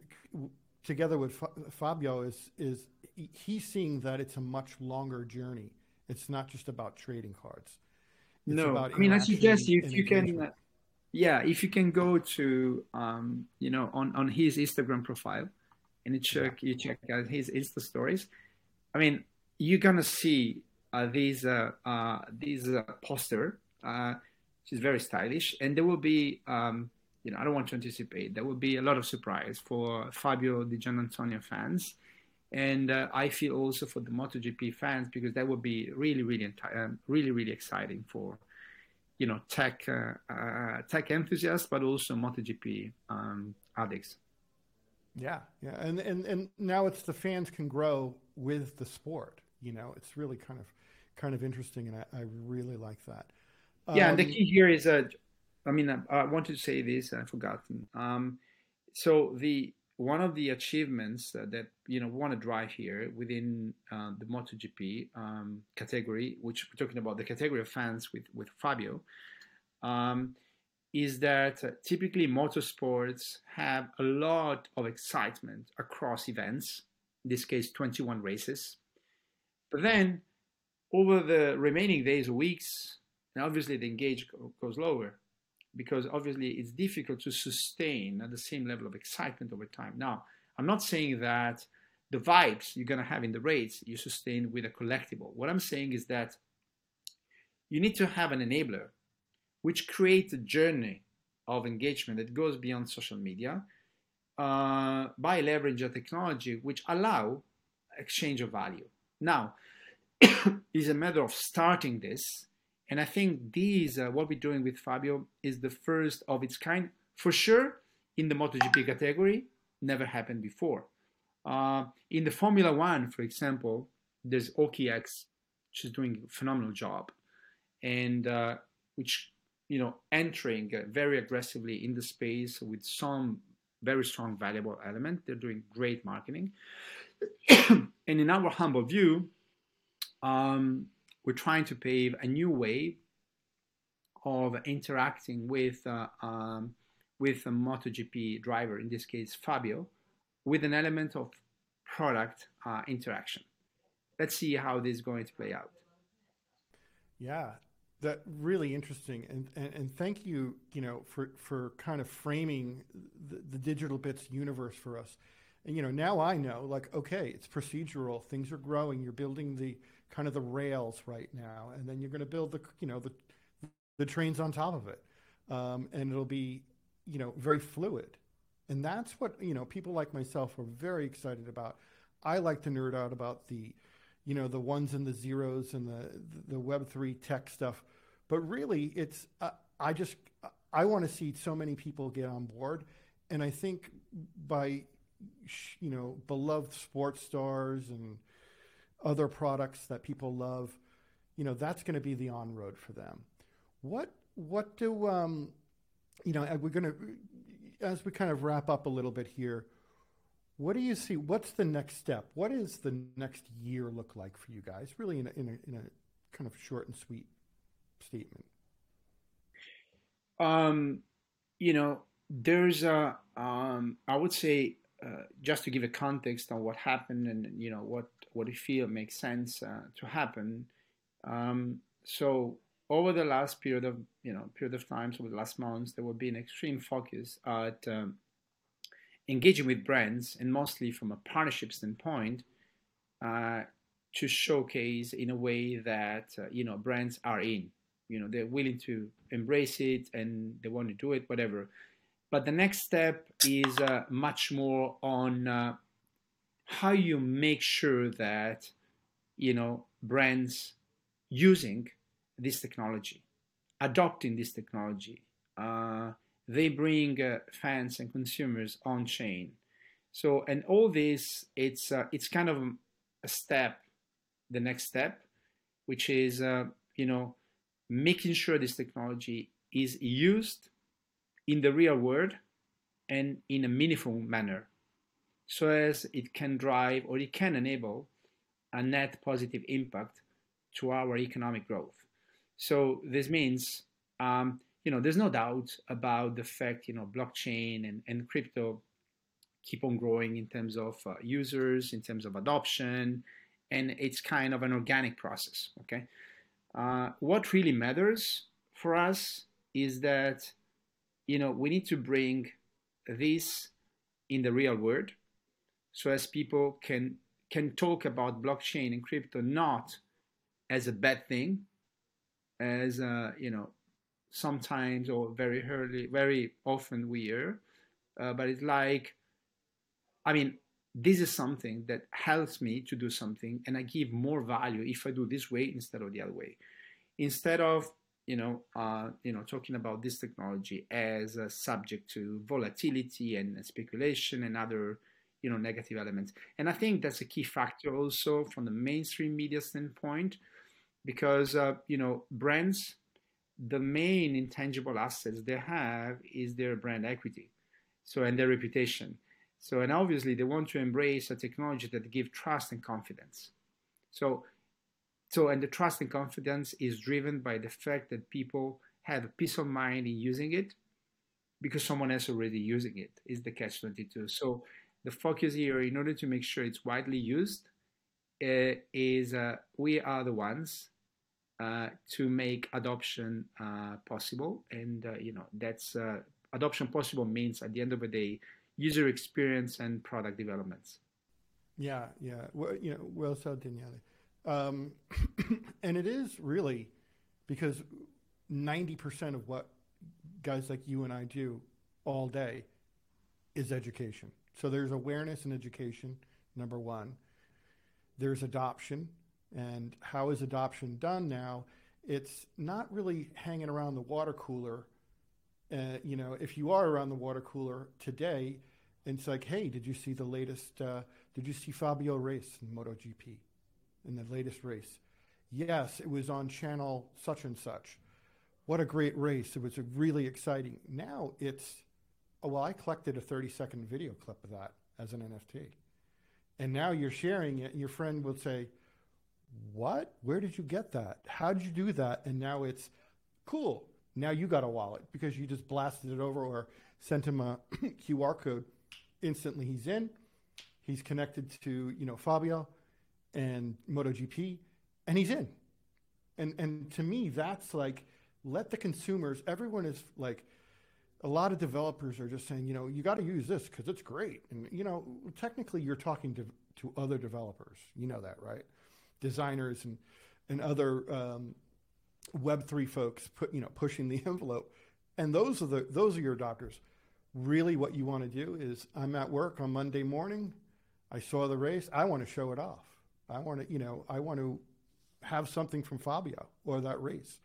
Speaker 1: together with Fabio is is he's seeing that it's a much longer journey it's not just about trading cards.
Speaker 2: It's no, I mean, I suggest you if you can, uh, yeah, if you can go to, um, you know, on, on his Instagram profile and you check, yeah. you check out his Insta stories. I mean, you're gonna see uh, these uh, uh, these uh, poster. Uh, she's very stylish, and there will be, um, you know, I don't want to anticipate. There will be a lot of surprise for Fabio Di Giannantonio fans and uh, I feel also for the MotoGP fans because that would be really, really, um, really, really exciting for you know tech uh, uh, tech enthusiasts, but also MotoGP um, addicts.
Speaker 1: Yeah, yeah, and and and now it's the fans can grow with the sport. You know, it's really kind of kind of interesting, and I, I really like that.
Speaker 2: Yeah, and the um, key here is, uh, I mean, I, I wanted to say this, I forgot. Um, so the one of the achievements that you know want to drive here within uh, the MotoGP um, category, which we're talking about the category of fans with with Fabio, um, is that uh, typically motorsports have a lot of excitement across events. In this case, 21 races. But then, over the remaining days or weeks, and obviously the engage goes lower because obviously it's difficult to sustain at the same level of excitement over time. Now, I'm not saying that the vibes you're going to have in the rates you sustain with a collectible. What I'm saying is that you need to have an enabler which creates a journey of engagement that goes beyond social media uh, by leveraging a technology which allow exchange of value. Now, it's a matter of starting this, and I think these uh, what we're doing with Fabio is the first of its kind for sure in the MotoGP category. Never happened before. Uh, in the Formula One, for example, there's OKX, is doing a phenomenal job, and uh, which you know, entering very aggressively in the space with some very strong valuable element. They're doing great marketing. and in our humble view, um, we're trying to pave a new way of interacting with uh, um, with a MotoGP driver, in this case Fabio, with an element of product uh, interaction. Let's see how this is going to play out.
Speaker 1: Yeah, that really interesting and, and, and thank you you know for for kind of framing the, the, digital bits universe for us and you know now i know like okay it's procedural things are growing you're building the kind of the rails right now and then you're going to build the you know the the trains on top of it. Um, and it'll be you know very fluid. And that's what you know people like myself are very excited about. I like to nerd out about the you know the ones and the zeros and the the web 3 tech stuff. But really, it's uh, I just I want to see so many people get on board, and I think by you know beloved sports stars and other products that people love, you know that's going to be the on road for them. What what do um, you know? We're going to as we kind of wrap up a little bit here. What do you see? What's the next step? What does the next year look like for you guys? Really, in a, in a, in a kind of short and sweet statement?
Speaker 2: Um, you know, there's a, um, I would say, uh, just to give a context on what happened and you know what what we feel makes sense uh, to happen. Um, so over the last period of you know period of times over the last months, there will be an extreme focus at um, engaging with brands and mostly from a partnership standpoint uh, to showcase in a way that uh, you know brands are in you know they're willing to embrace it and they want to do it whatever but the next step is uh, much more on uh, how you make sure that you know brands using this technology adopting this technology uh, they bring uh, fans and consumers on chain. So and all this it's uh, it's kind of a step the next step which is uh, you know making sure this technology is used in the real world and in a meaningful manner so as it can drive or it can enable a net positive impact to our economic growth. So this means, um, you know, there's no doubt about the fact, you know, blockchain and, and crypto keep on growing in terms of uh, users, in terms of adoption, and it's kind of an organic process. Okay, uh, what really matters for us is that you know we need to bring this in the real world so as people can can talk about blockchain and crypto not as a bad thing as uh, you know sometimes or very early very often we hear uh, but it's like i mean this is something that helps me to do something and I give more value if I do this way instead of the other way. Instead of you know, uh, you know, talking about this technology as subject to volatility and speculation and other, you know, negative elements. And I think that's a key factor also from the mainstream media standpoint, because uh, you know, brands, the main intangible assets they have is their brand equity, so and their reputation. So, and obviously, they want to embrace a technology that give trust and confidence. So, so, and the trust and confidence is driven by the fact that people have a peace of mind in using it because someone else already using it is the catch 22 so the focus here in order to make sure it's widely used uh, is uh, we are the ones uh, to make adoption uh, possible. And uh, you know that's uh, adoption possible means at the end of the day user experience and product developments.
Speaker 1: Yeah yeah. Well, you know well said daniele. Um, and it is really because 90% of what guys like you and I do all day is education. So there's awareness and education, number one. There's adoption. And how is adoption done now? It's not really hanging around the water cooler. Uh, you know, if you are around the water cooler today, it's like, hey, did you see the latest? Uh, did you see Fabio race in MotoGP? in the latest race. Yes, it was on channel such and such. What a great race. It was really exciting. Now it's, well, I collected a 30 second video clip of that as an NFT. And now you're sharing it, and your friend will say, What? Where did you get that? How did you do that? And now it's cool. Now you got a wallet because you just blasted it over or sent him a QR code. Instantly he's in. He's connected to, you know, Fabio and MotoGP, and he's in. And and to me, that's like let the consumers. Everyone is like, a lot of developers are just saying, you know, you got to use this because it's great. And you know, technically, you're talking to to other developers. You know that, right? Designers and and other um, Web three folks put you know pushing the envelope, and those are the those are your adopters. Really, what you want to do is, I'm at work on Monday morning. I saw the race. I want to show it off. I want to, you know, I want to have something from Fabio or that race.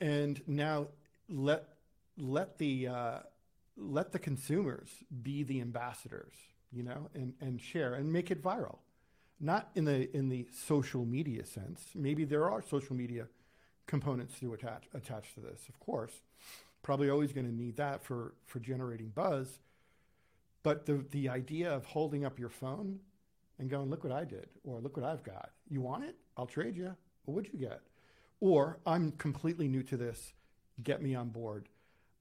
Speaker 1: And now let let the uh, let the consumers be the ambassadors, you know, and, and share and make it viral. Not in the in the social media sense. Maybe there are social media components to attach attach to this, of course. Probably always going to need that for for generating buzz. But the the idea of holding up your phone and going, look what I did, or look what I've got. You want it? I'll trade you. What would you get? Or I'm completely new to this. Get me on board.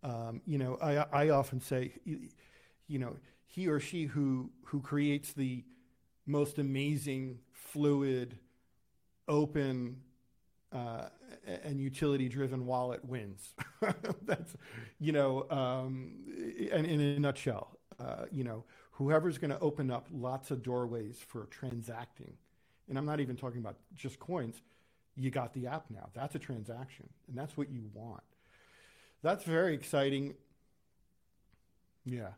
Speaker 1: Um, you know, I, I often say, you know, he or she who who creates the most amazing, fluid, open, uh, and utility-driven wallet wins. That's, you know, um, and in a nutshell, uh, you know, whoever's going to open up lots of doorways for transacting, and I'm not even talking about just coins, you got the app now. That's a transaction, and that's what you want. That's very exciting. Yeah.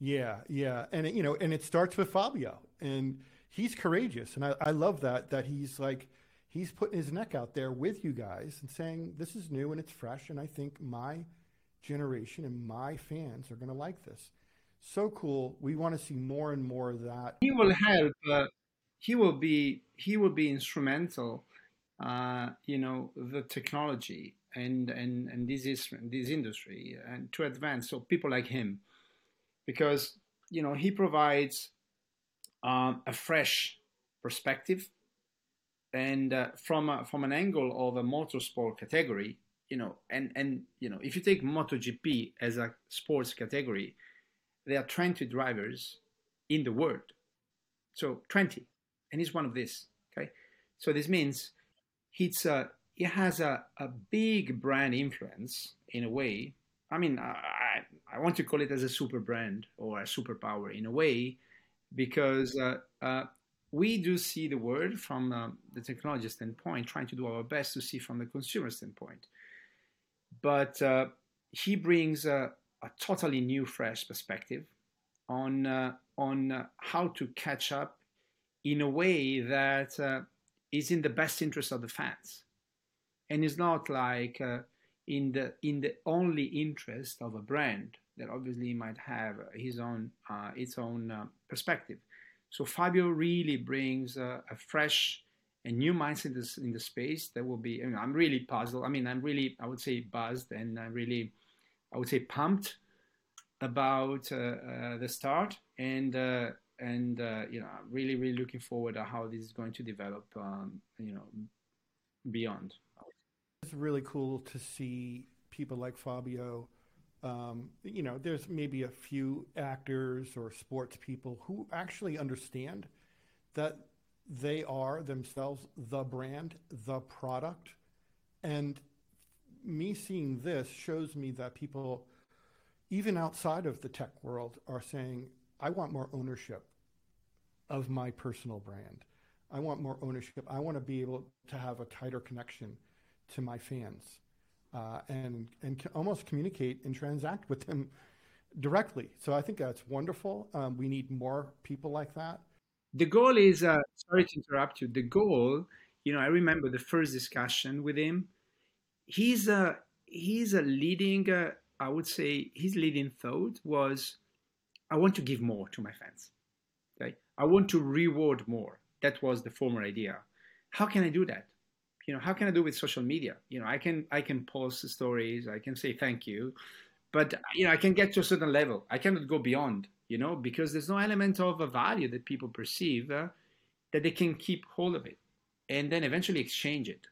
Speaker 1: Yeah, yeah. And it, you know, and it starts with Fabio and he's courageous. And I, I love that that he's like he's putting his neck out there with you guys and saying this is new and it's fresh and I think my generation and my fans are going to like this so cool. We want to see more and more of that.
Speaker 2: He will help. Uh, he will be. He will be instrumental. Uh, you know the technology and and and this is this industry and to advance. So people like him, because you know he provides um, a fresh perspective, and uh, from a, from an angle of a motorsport category, you know, and and you know if you take MotoGP as a sports category there are 20 drivers in the world. So 20, and he's one of these. Okay, so this means he's a, he has a, a big brand influence in a way. I mean, I, I want to call it as a super brand or a superpower in a way, because uh, uh, we do see the world from uh, the technology standpoint, trying to do our best to see from the consumer standpoint. But uh, he brings a, a totally new, fresh perspective on uh, on uh, how to catch up in a way that is in the best interest of the fans. and it's not like uh, in the in the only interest of a brand that obviously might have his own uh, its own uh, perspective. So Fabio really brings a, fresh and new mindset in, the space that will be. You know, I'm really puzzled. I mean, I'm really I would say buzzed and I'm really I would say pumped about uh, uh, the start and uh, and you know really really looking forward to how this is going to develop um, you know beyond.
Speaker 1: It's really cool to see people like Fabio. Um, you know, there's maybe a few actors or sports people who actually understand that they are themselves the brand, the product. And me seeing this shows me that people, even outside of the tech world, are saying, I want more ownership of my personal brand. I want more ownership. I want to be able to have a tighter connection to my fans uh, and and almost communicate and transact with them directly. So I think that's wonderful. Um, we need more people like that.
Speaker 2: The goal is uh, sorry to interrupt you. The goal, you know, I remember the first discussion with him. He's a he's a leading. Uh, I would say his leading thought was, I want to give more to my fans. Okay, I want to reward more. That was the former idea. How can I do that? you know how can i do with social media you know i can i can post stories i can say thank you but you know i can get to a certain level i cannot go beyond you know because there's no element of a value that people perceive uh, that they can keep hold of it and then eventually exchange it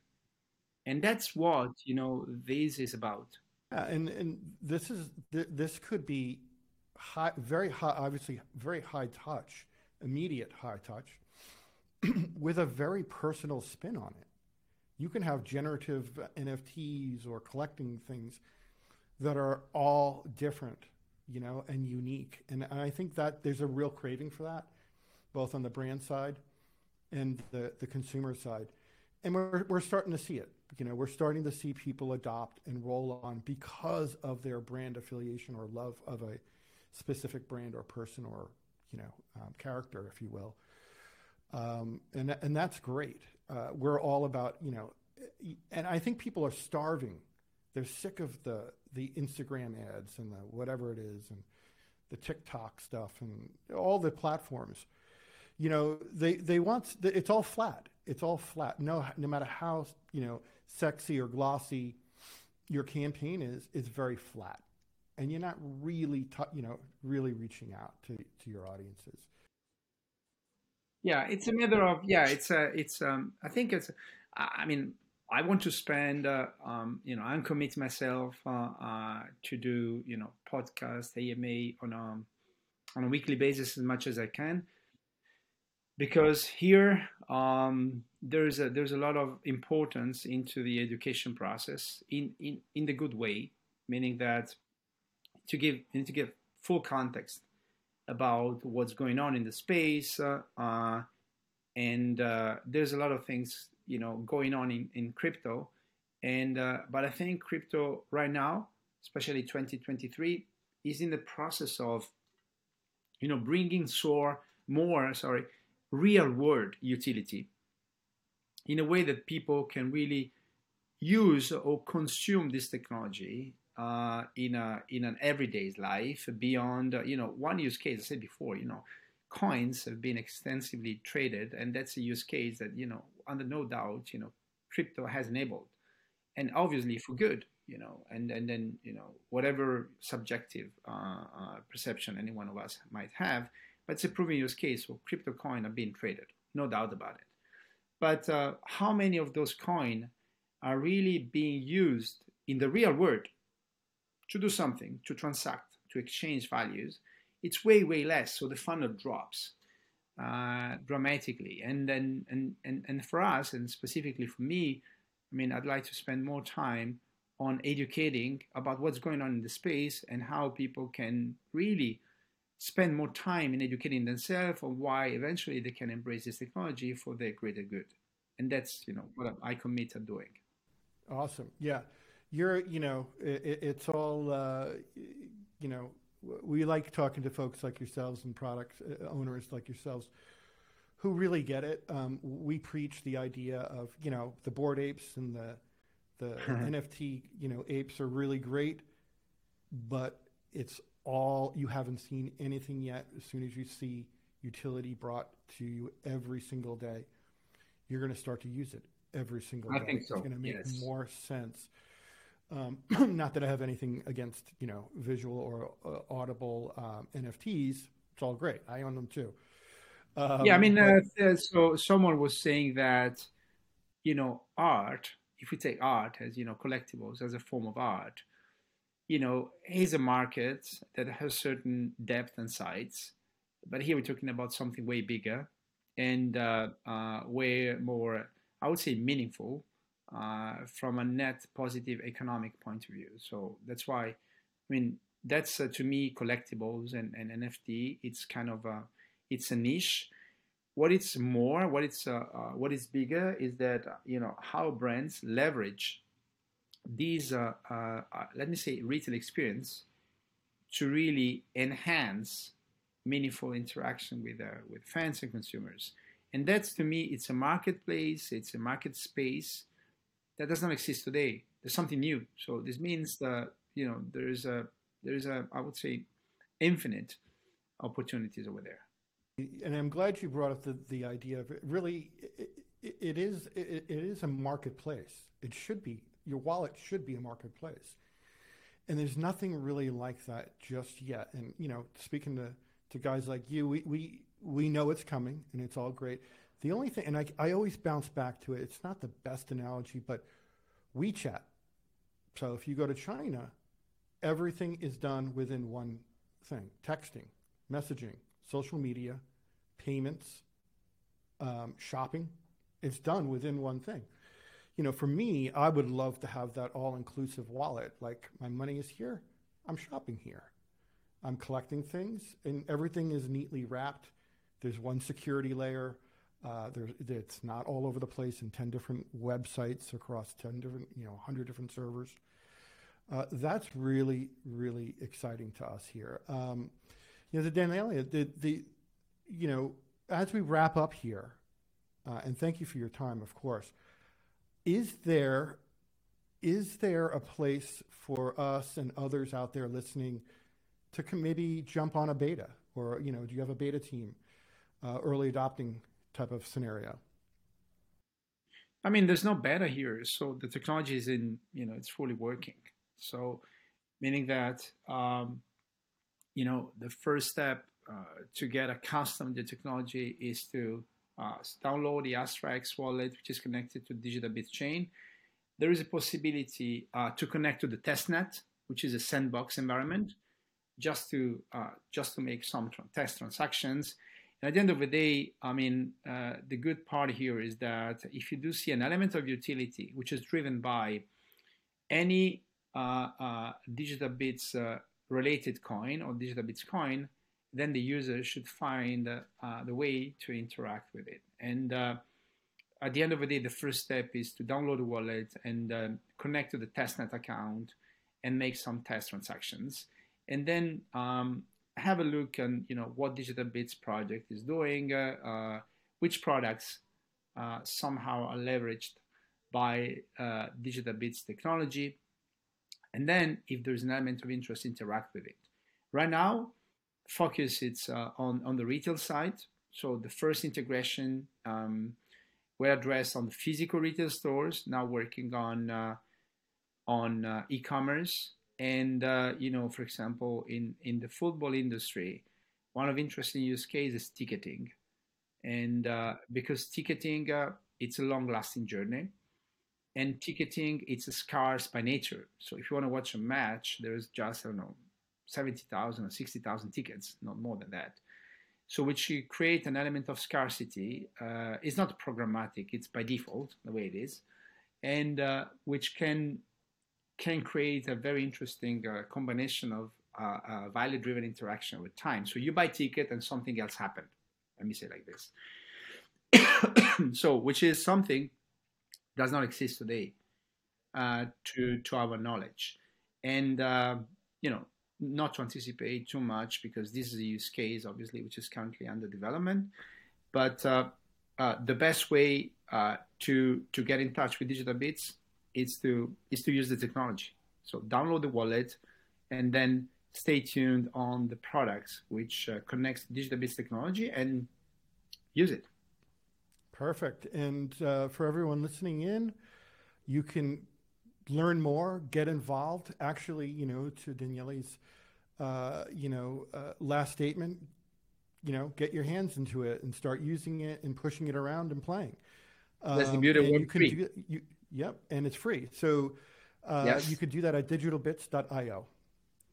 Speaker 2: and that's what you know this is about
Speaker 1: yeah, and and this is this could be high very high obviously very high touch immediate high touch with a very personal spin on it you can have generative NFTs or collecting things that are all different, you know, and unique. And I think that there's a real craving for that, both on the brand side and the, the consumer side. And we're, we're starting to see it. You know, we're starting to see people adopt and roll on because of their brand affiliation or love of a specific brand or person or, you know, um, character, if you will. Um, and, and that's great. Uh, we're all about, you know, and I think people are starving. They're sick of the, the Instagram ads and the whatever it is and the TikTok stuff and all the platforms. You know, they, they want, it's all flat. It's all flat. No, no matter how, you know, sexy or glossy your campaign is, it's very flat. And you're not really, t- you know, really reaching out to, to your audiences.
Speaker 2: Yeah, it's a matter of yeah. It's a it's um. I think it's. I mean, I want to spend uh, um. You know, I'm commit myself uh, uh, to do you know podcast AMA on a on a weekly basis as much as I can. Because here um, there's a there's a lot of importance into the education process in in in the good way, meaning that to give you need to give full context about what's going on in the space, uh, uh, and uh, there's a lot of things you know going on in, in crypto. And uh, but I think crypto right now, especially 2023, is in the process of you know bringing sore more sorry real world utility in a way that people can really use or consume this technology uh, in a in an everyday life beyond uh, you know one use case I said before you know coins have been extensively traded and that's a use case that you know under no doubt you know crypto has enabled and obviously for good you know and and then you know whatever subjective uh, uh, perception any one of us might have but it's a proven use case where crypto coin are being traded no doubt about it. But uh, how many of those coin are really being used in the real world to do something, to transact, to exchange values, it's way, way less. So the funnel drops uh, dramatically. And then, and, and, and for us, and specifically for me, I mean, I'd like to spend more time on educating about what's going on in the space and how people can really spend more time in educating themselves on why eventually they can embrace this technology for their greater good. And that's, you know, what I commit to doing.
Speaker 1: Awesome. Yeah you're, you know, it, it's all, uh, you know, we like talking to folks like yourselves and product uh, owners like yourselves who really get it. Um, we preach the idea of, you know, the Bored Apes and the The NFT, you know, apes are really great, but it's all you haven't seen anything yet. As soon as you see utility brought to you every single day, you're going to start to use it every single
Speaker 2: I
Speaker 1: day.
Speaker 2: think so.
Speaker 1: It's going to make
Speaker 2: yes.
Speaker 1: more sense. Um, not that I have anything against you know visual or uh, audible um, NFTs. It's all great. I own them too.
Speaker 2: Um, yeah, I mean, but, uh, so someone was saying that you know art. If we take art as you know collectibles as a form of art, you know, is a market that has certain depth and size. But here we're talking about something way bigger and uh, uh, way more, I would say, meaningful uh, from a net positive economic point of view. So that's why, I mean, that's uh, to me collectibles and, and NFT. It's kind of a, it's a niche. What it's more, what it's uh, uh, what is bigger is that you know how brands leverage these, uh, uh, uh, let me say, retail experience to really enhance meaningful interaction with uh, with fans and consumers. And that's to me, it's a marketplace, it's a market space that does not exist today. There's something new. So this means that you know there is a there is a I would say infinite opportunities over there.
Speaker 1: And I'm glad you brought up the, the idea of it. really it, it, is it, it is a marketplace. It should be your wallet should be a marketplace. And there's nothing really like that just yet. And you know, speaking to, to guys like you, we, we we know it's coming and it's all great. The only thing, and I, I always bounce back to it, it's not the best analogy, but WeChat. So if you go to China, everything is done within one thing texting, messaging, social media, payments, um, shopping. It's done within one thing you know, for me, I would love to have that all inclusive wallet. Like my money is here, I'm shopping here. I'm collecting things, and everything is neatly wrapped. There's one security layer. Uh, there's, it's not all over the place in 10 different websites across 10 different, you know, 100 different servers. Uh, that's really, really exciting to us here. Um, you know, the Daniele, the, the, you know, as we wrap up here, uh, and thank you for your time, of course is there is there a place for us and others out there listening to maybe jump on a beta or you know do you have a beta team uh, early adopting type of scenario
Speaker 2: i mean there's no beta here so the technology is in you know it's fully working so meaning that um, you know the first step uh, to get accustomed to the technology is to uh, download the AstraX wallet, which is connected to DigitalBits chain. There is a possibility uh, to connect to the testnet, which is a sandbox environment, just to uh, just to make some test transactions. At the end of the day, I mean, uh, the good part here is that if you do see an element of utility which is driven by any uh, uh, DigitalBits related coin or DigitalBits coin, then the user should find uh, the way to interact with it. And uh, at the end of the day, the first step is to download the wallet and uh, connect to the testnet account and make some test transactions. And then um, have a look and you know what DigitalBits project is doing, uh, uh, which products uh, somehow are leveraged by DigitalBits technology. And then, if there's an element of interest, interact with it. Right now, focus it's uh, on on the retail side. So the first integration um, addressed on the physical retail stores. Now working on uh, on uh, e-commerce and uh, you know, for example, in in the football industry, one of interesting use cases is ticketing, and uh, because ticketing uh, it's a long-lasting journey. And ticketing, it's scarce by nature. So if you want to watch a match, there's just I don't know 70,000 or 60,000 tickets, not more than that. So, which you create an element of scarcity. Uh, it's not programmatic; it's by default the way it is, and uh, which can can create a very interesting uh, combination of uh, uh, value-driven interaction with time. So you buy ticket and something else happened. Let me say like this. so, which is something does not exist today, uh, to to our knowledge, and you know not to anticipate too much because this is a use case, obviously, which is currently under development. But uh, uh, the best way uh, to to get in touch with DigitalBits is to is to use the technology. So download the wallet, and then stay tuned on the products which uh, connects digital bits technology and use it.
Speaker 1: Perfect. And uh, for everyone listening in, you can learn more, get involved. Actually, you know, to Daniele's, uh, you know, uh, last statement, you know, get your hands into it and start using it and pushing it around and playing.
Speaker 2: That's the um, beauty of Web free. Do,
Speaker 1: you, yep, and it's free. So uh, yes. you could do that at digitalbits.io.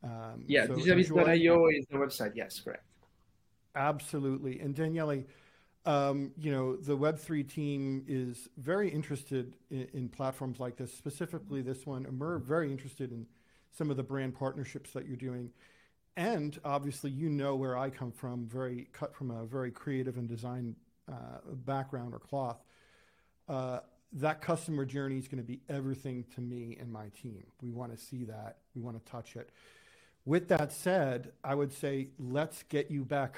Speaker 2: Um, yeah, so digitalbits.io is the website. Yes, correct.
Speaker 1: Absolutely. And Daniele, um, you know, the Web3 team is very interested in, in, platforms like this, specifically this one. And we're very interested in some of the brand partnerships that you're doing. And obviously, you know where I come from, very cut from a very creative and design uh, background or cloth. Uh, that customer journey is going to be everything to me and my team. We want to see that. We want to touch it. With that said, I would say let's get you back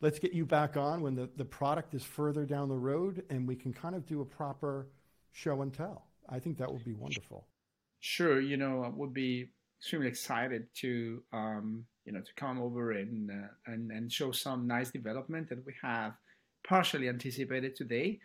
Speaker 1: let's get you back on when the, the product is further down the road and we can kind of do a proper show and tell. I think that would be wonderful.
Speaker 2: Sure, you know, I would be extremely excited to um, you know to come over and, uh, and and show some nice development that we have partially anticipated today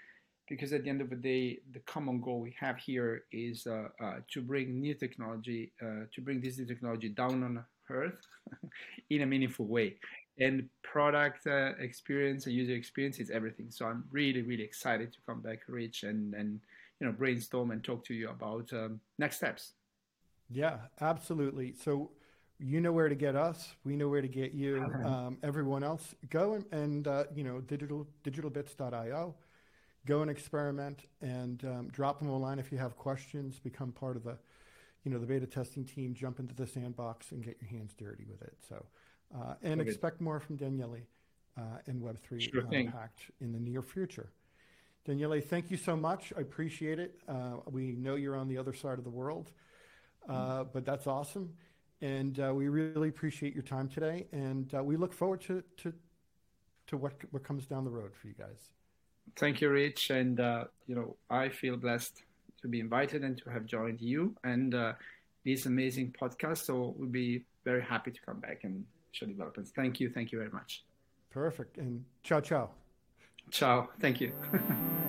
Speaker 2: because at the end of the day the common goal we have here is uh, uh, to bring new technology uh, to bring this new technology down on earth in a meaningful way and product uh, experience and user experience is everything. So I'm really, really excited to come back, Rich, and and you know brainstorm and talk to you about um, next steps.
Speaker 1: Yeah, absolutely. So you know where to get us. We know where to get you. Um, everyone else, go and, and uh, you know digital digitalbits.io. Go and experiment and um, drop them a line if you have questions. Become part of the you know the beta testing team. Jump into the sandbox and get your hands dirty with it. So. Uh, and okay. expect more from Daniele uh, in Web3
Speaker 2: sure
Speaker 1: Unpacked in the near future. Daniele, thank you so much. I appreciate it. Uh, we know you're on the other side of the world, uh, but that's awesome. And uh, we really appreciate your time today. And uh, we look forward to, to, to what, what comes down the road for you guys.
Speaker 2: Thank you, Rich. And, uh, you know, I feel blessed to be invited and to have joined you and uh, this amazing podcast. So we'll be very happy to come back and show developers. Thank you. Thank you very much.
Speaker 1: Perfect. And ciao, ciao.
Speaker 2: Ciao. Thank you.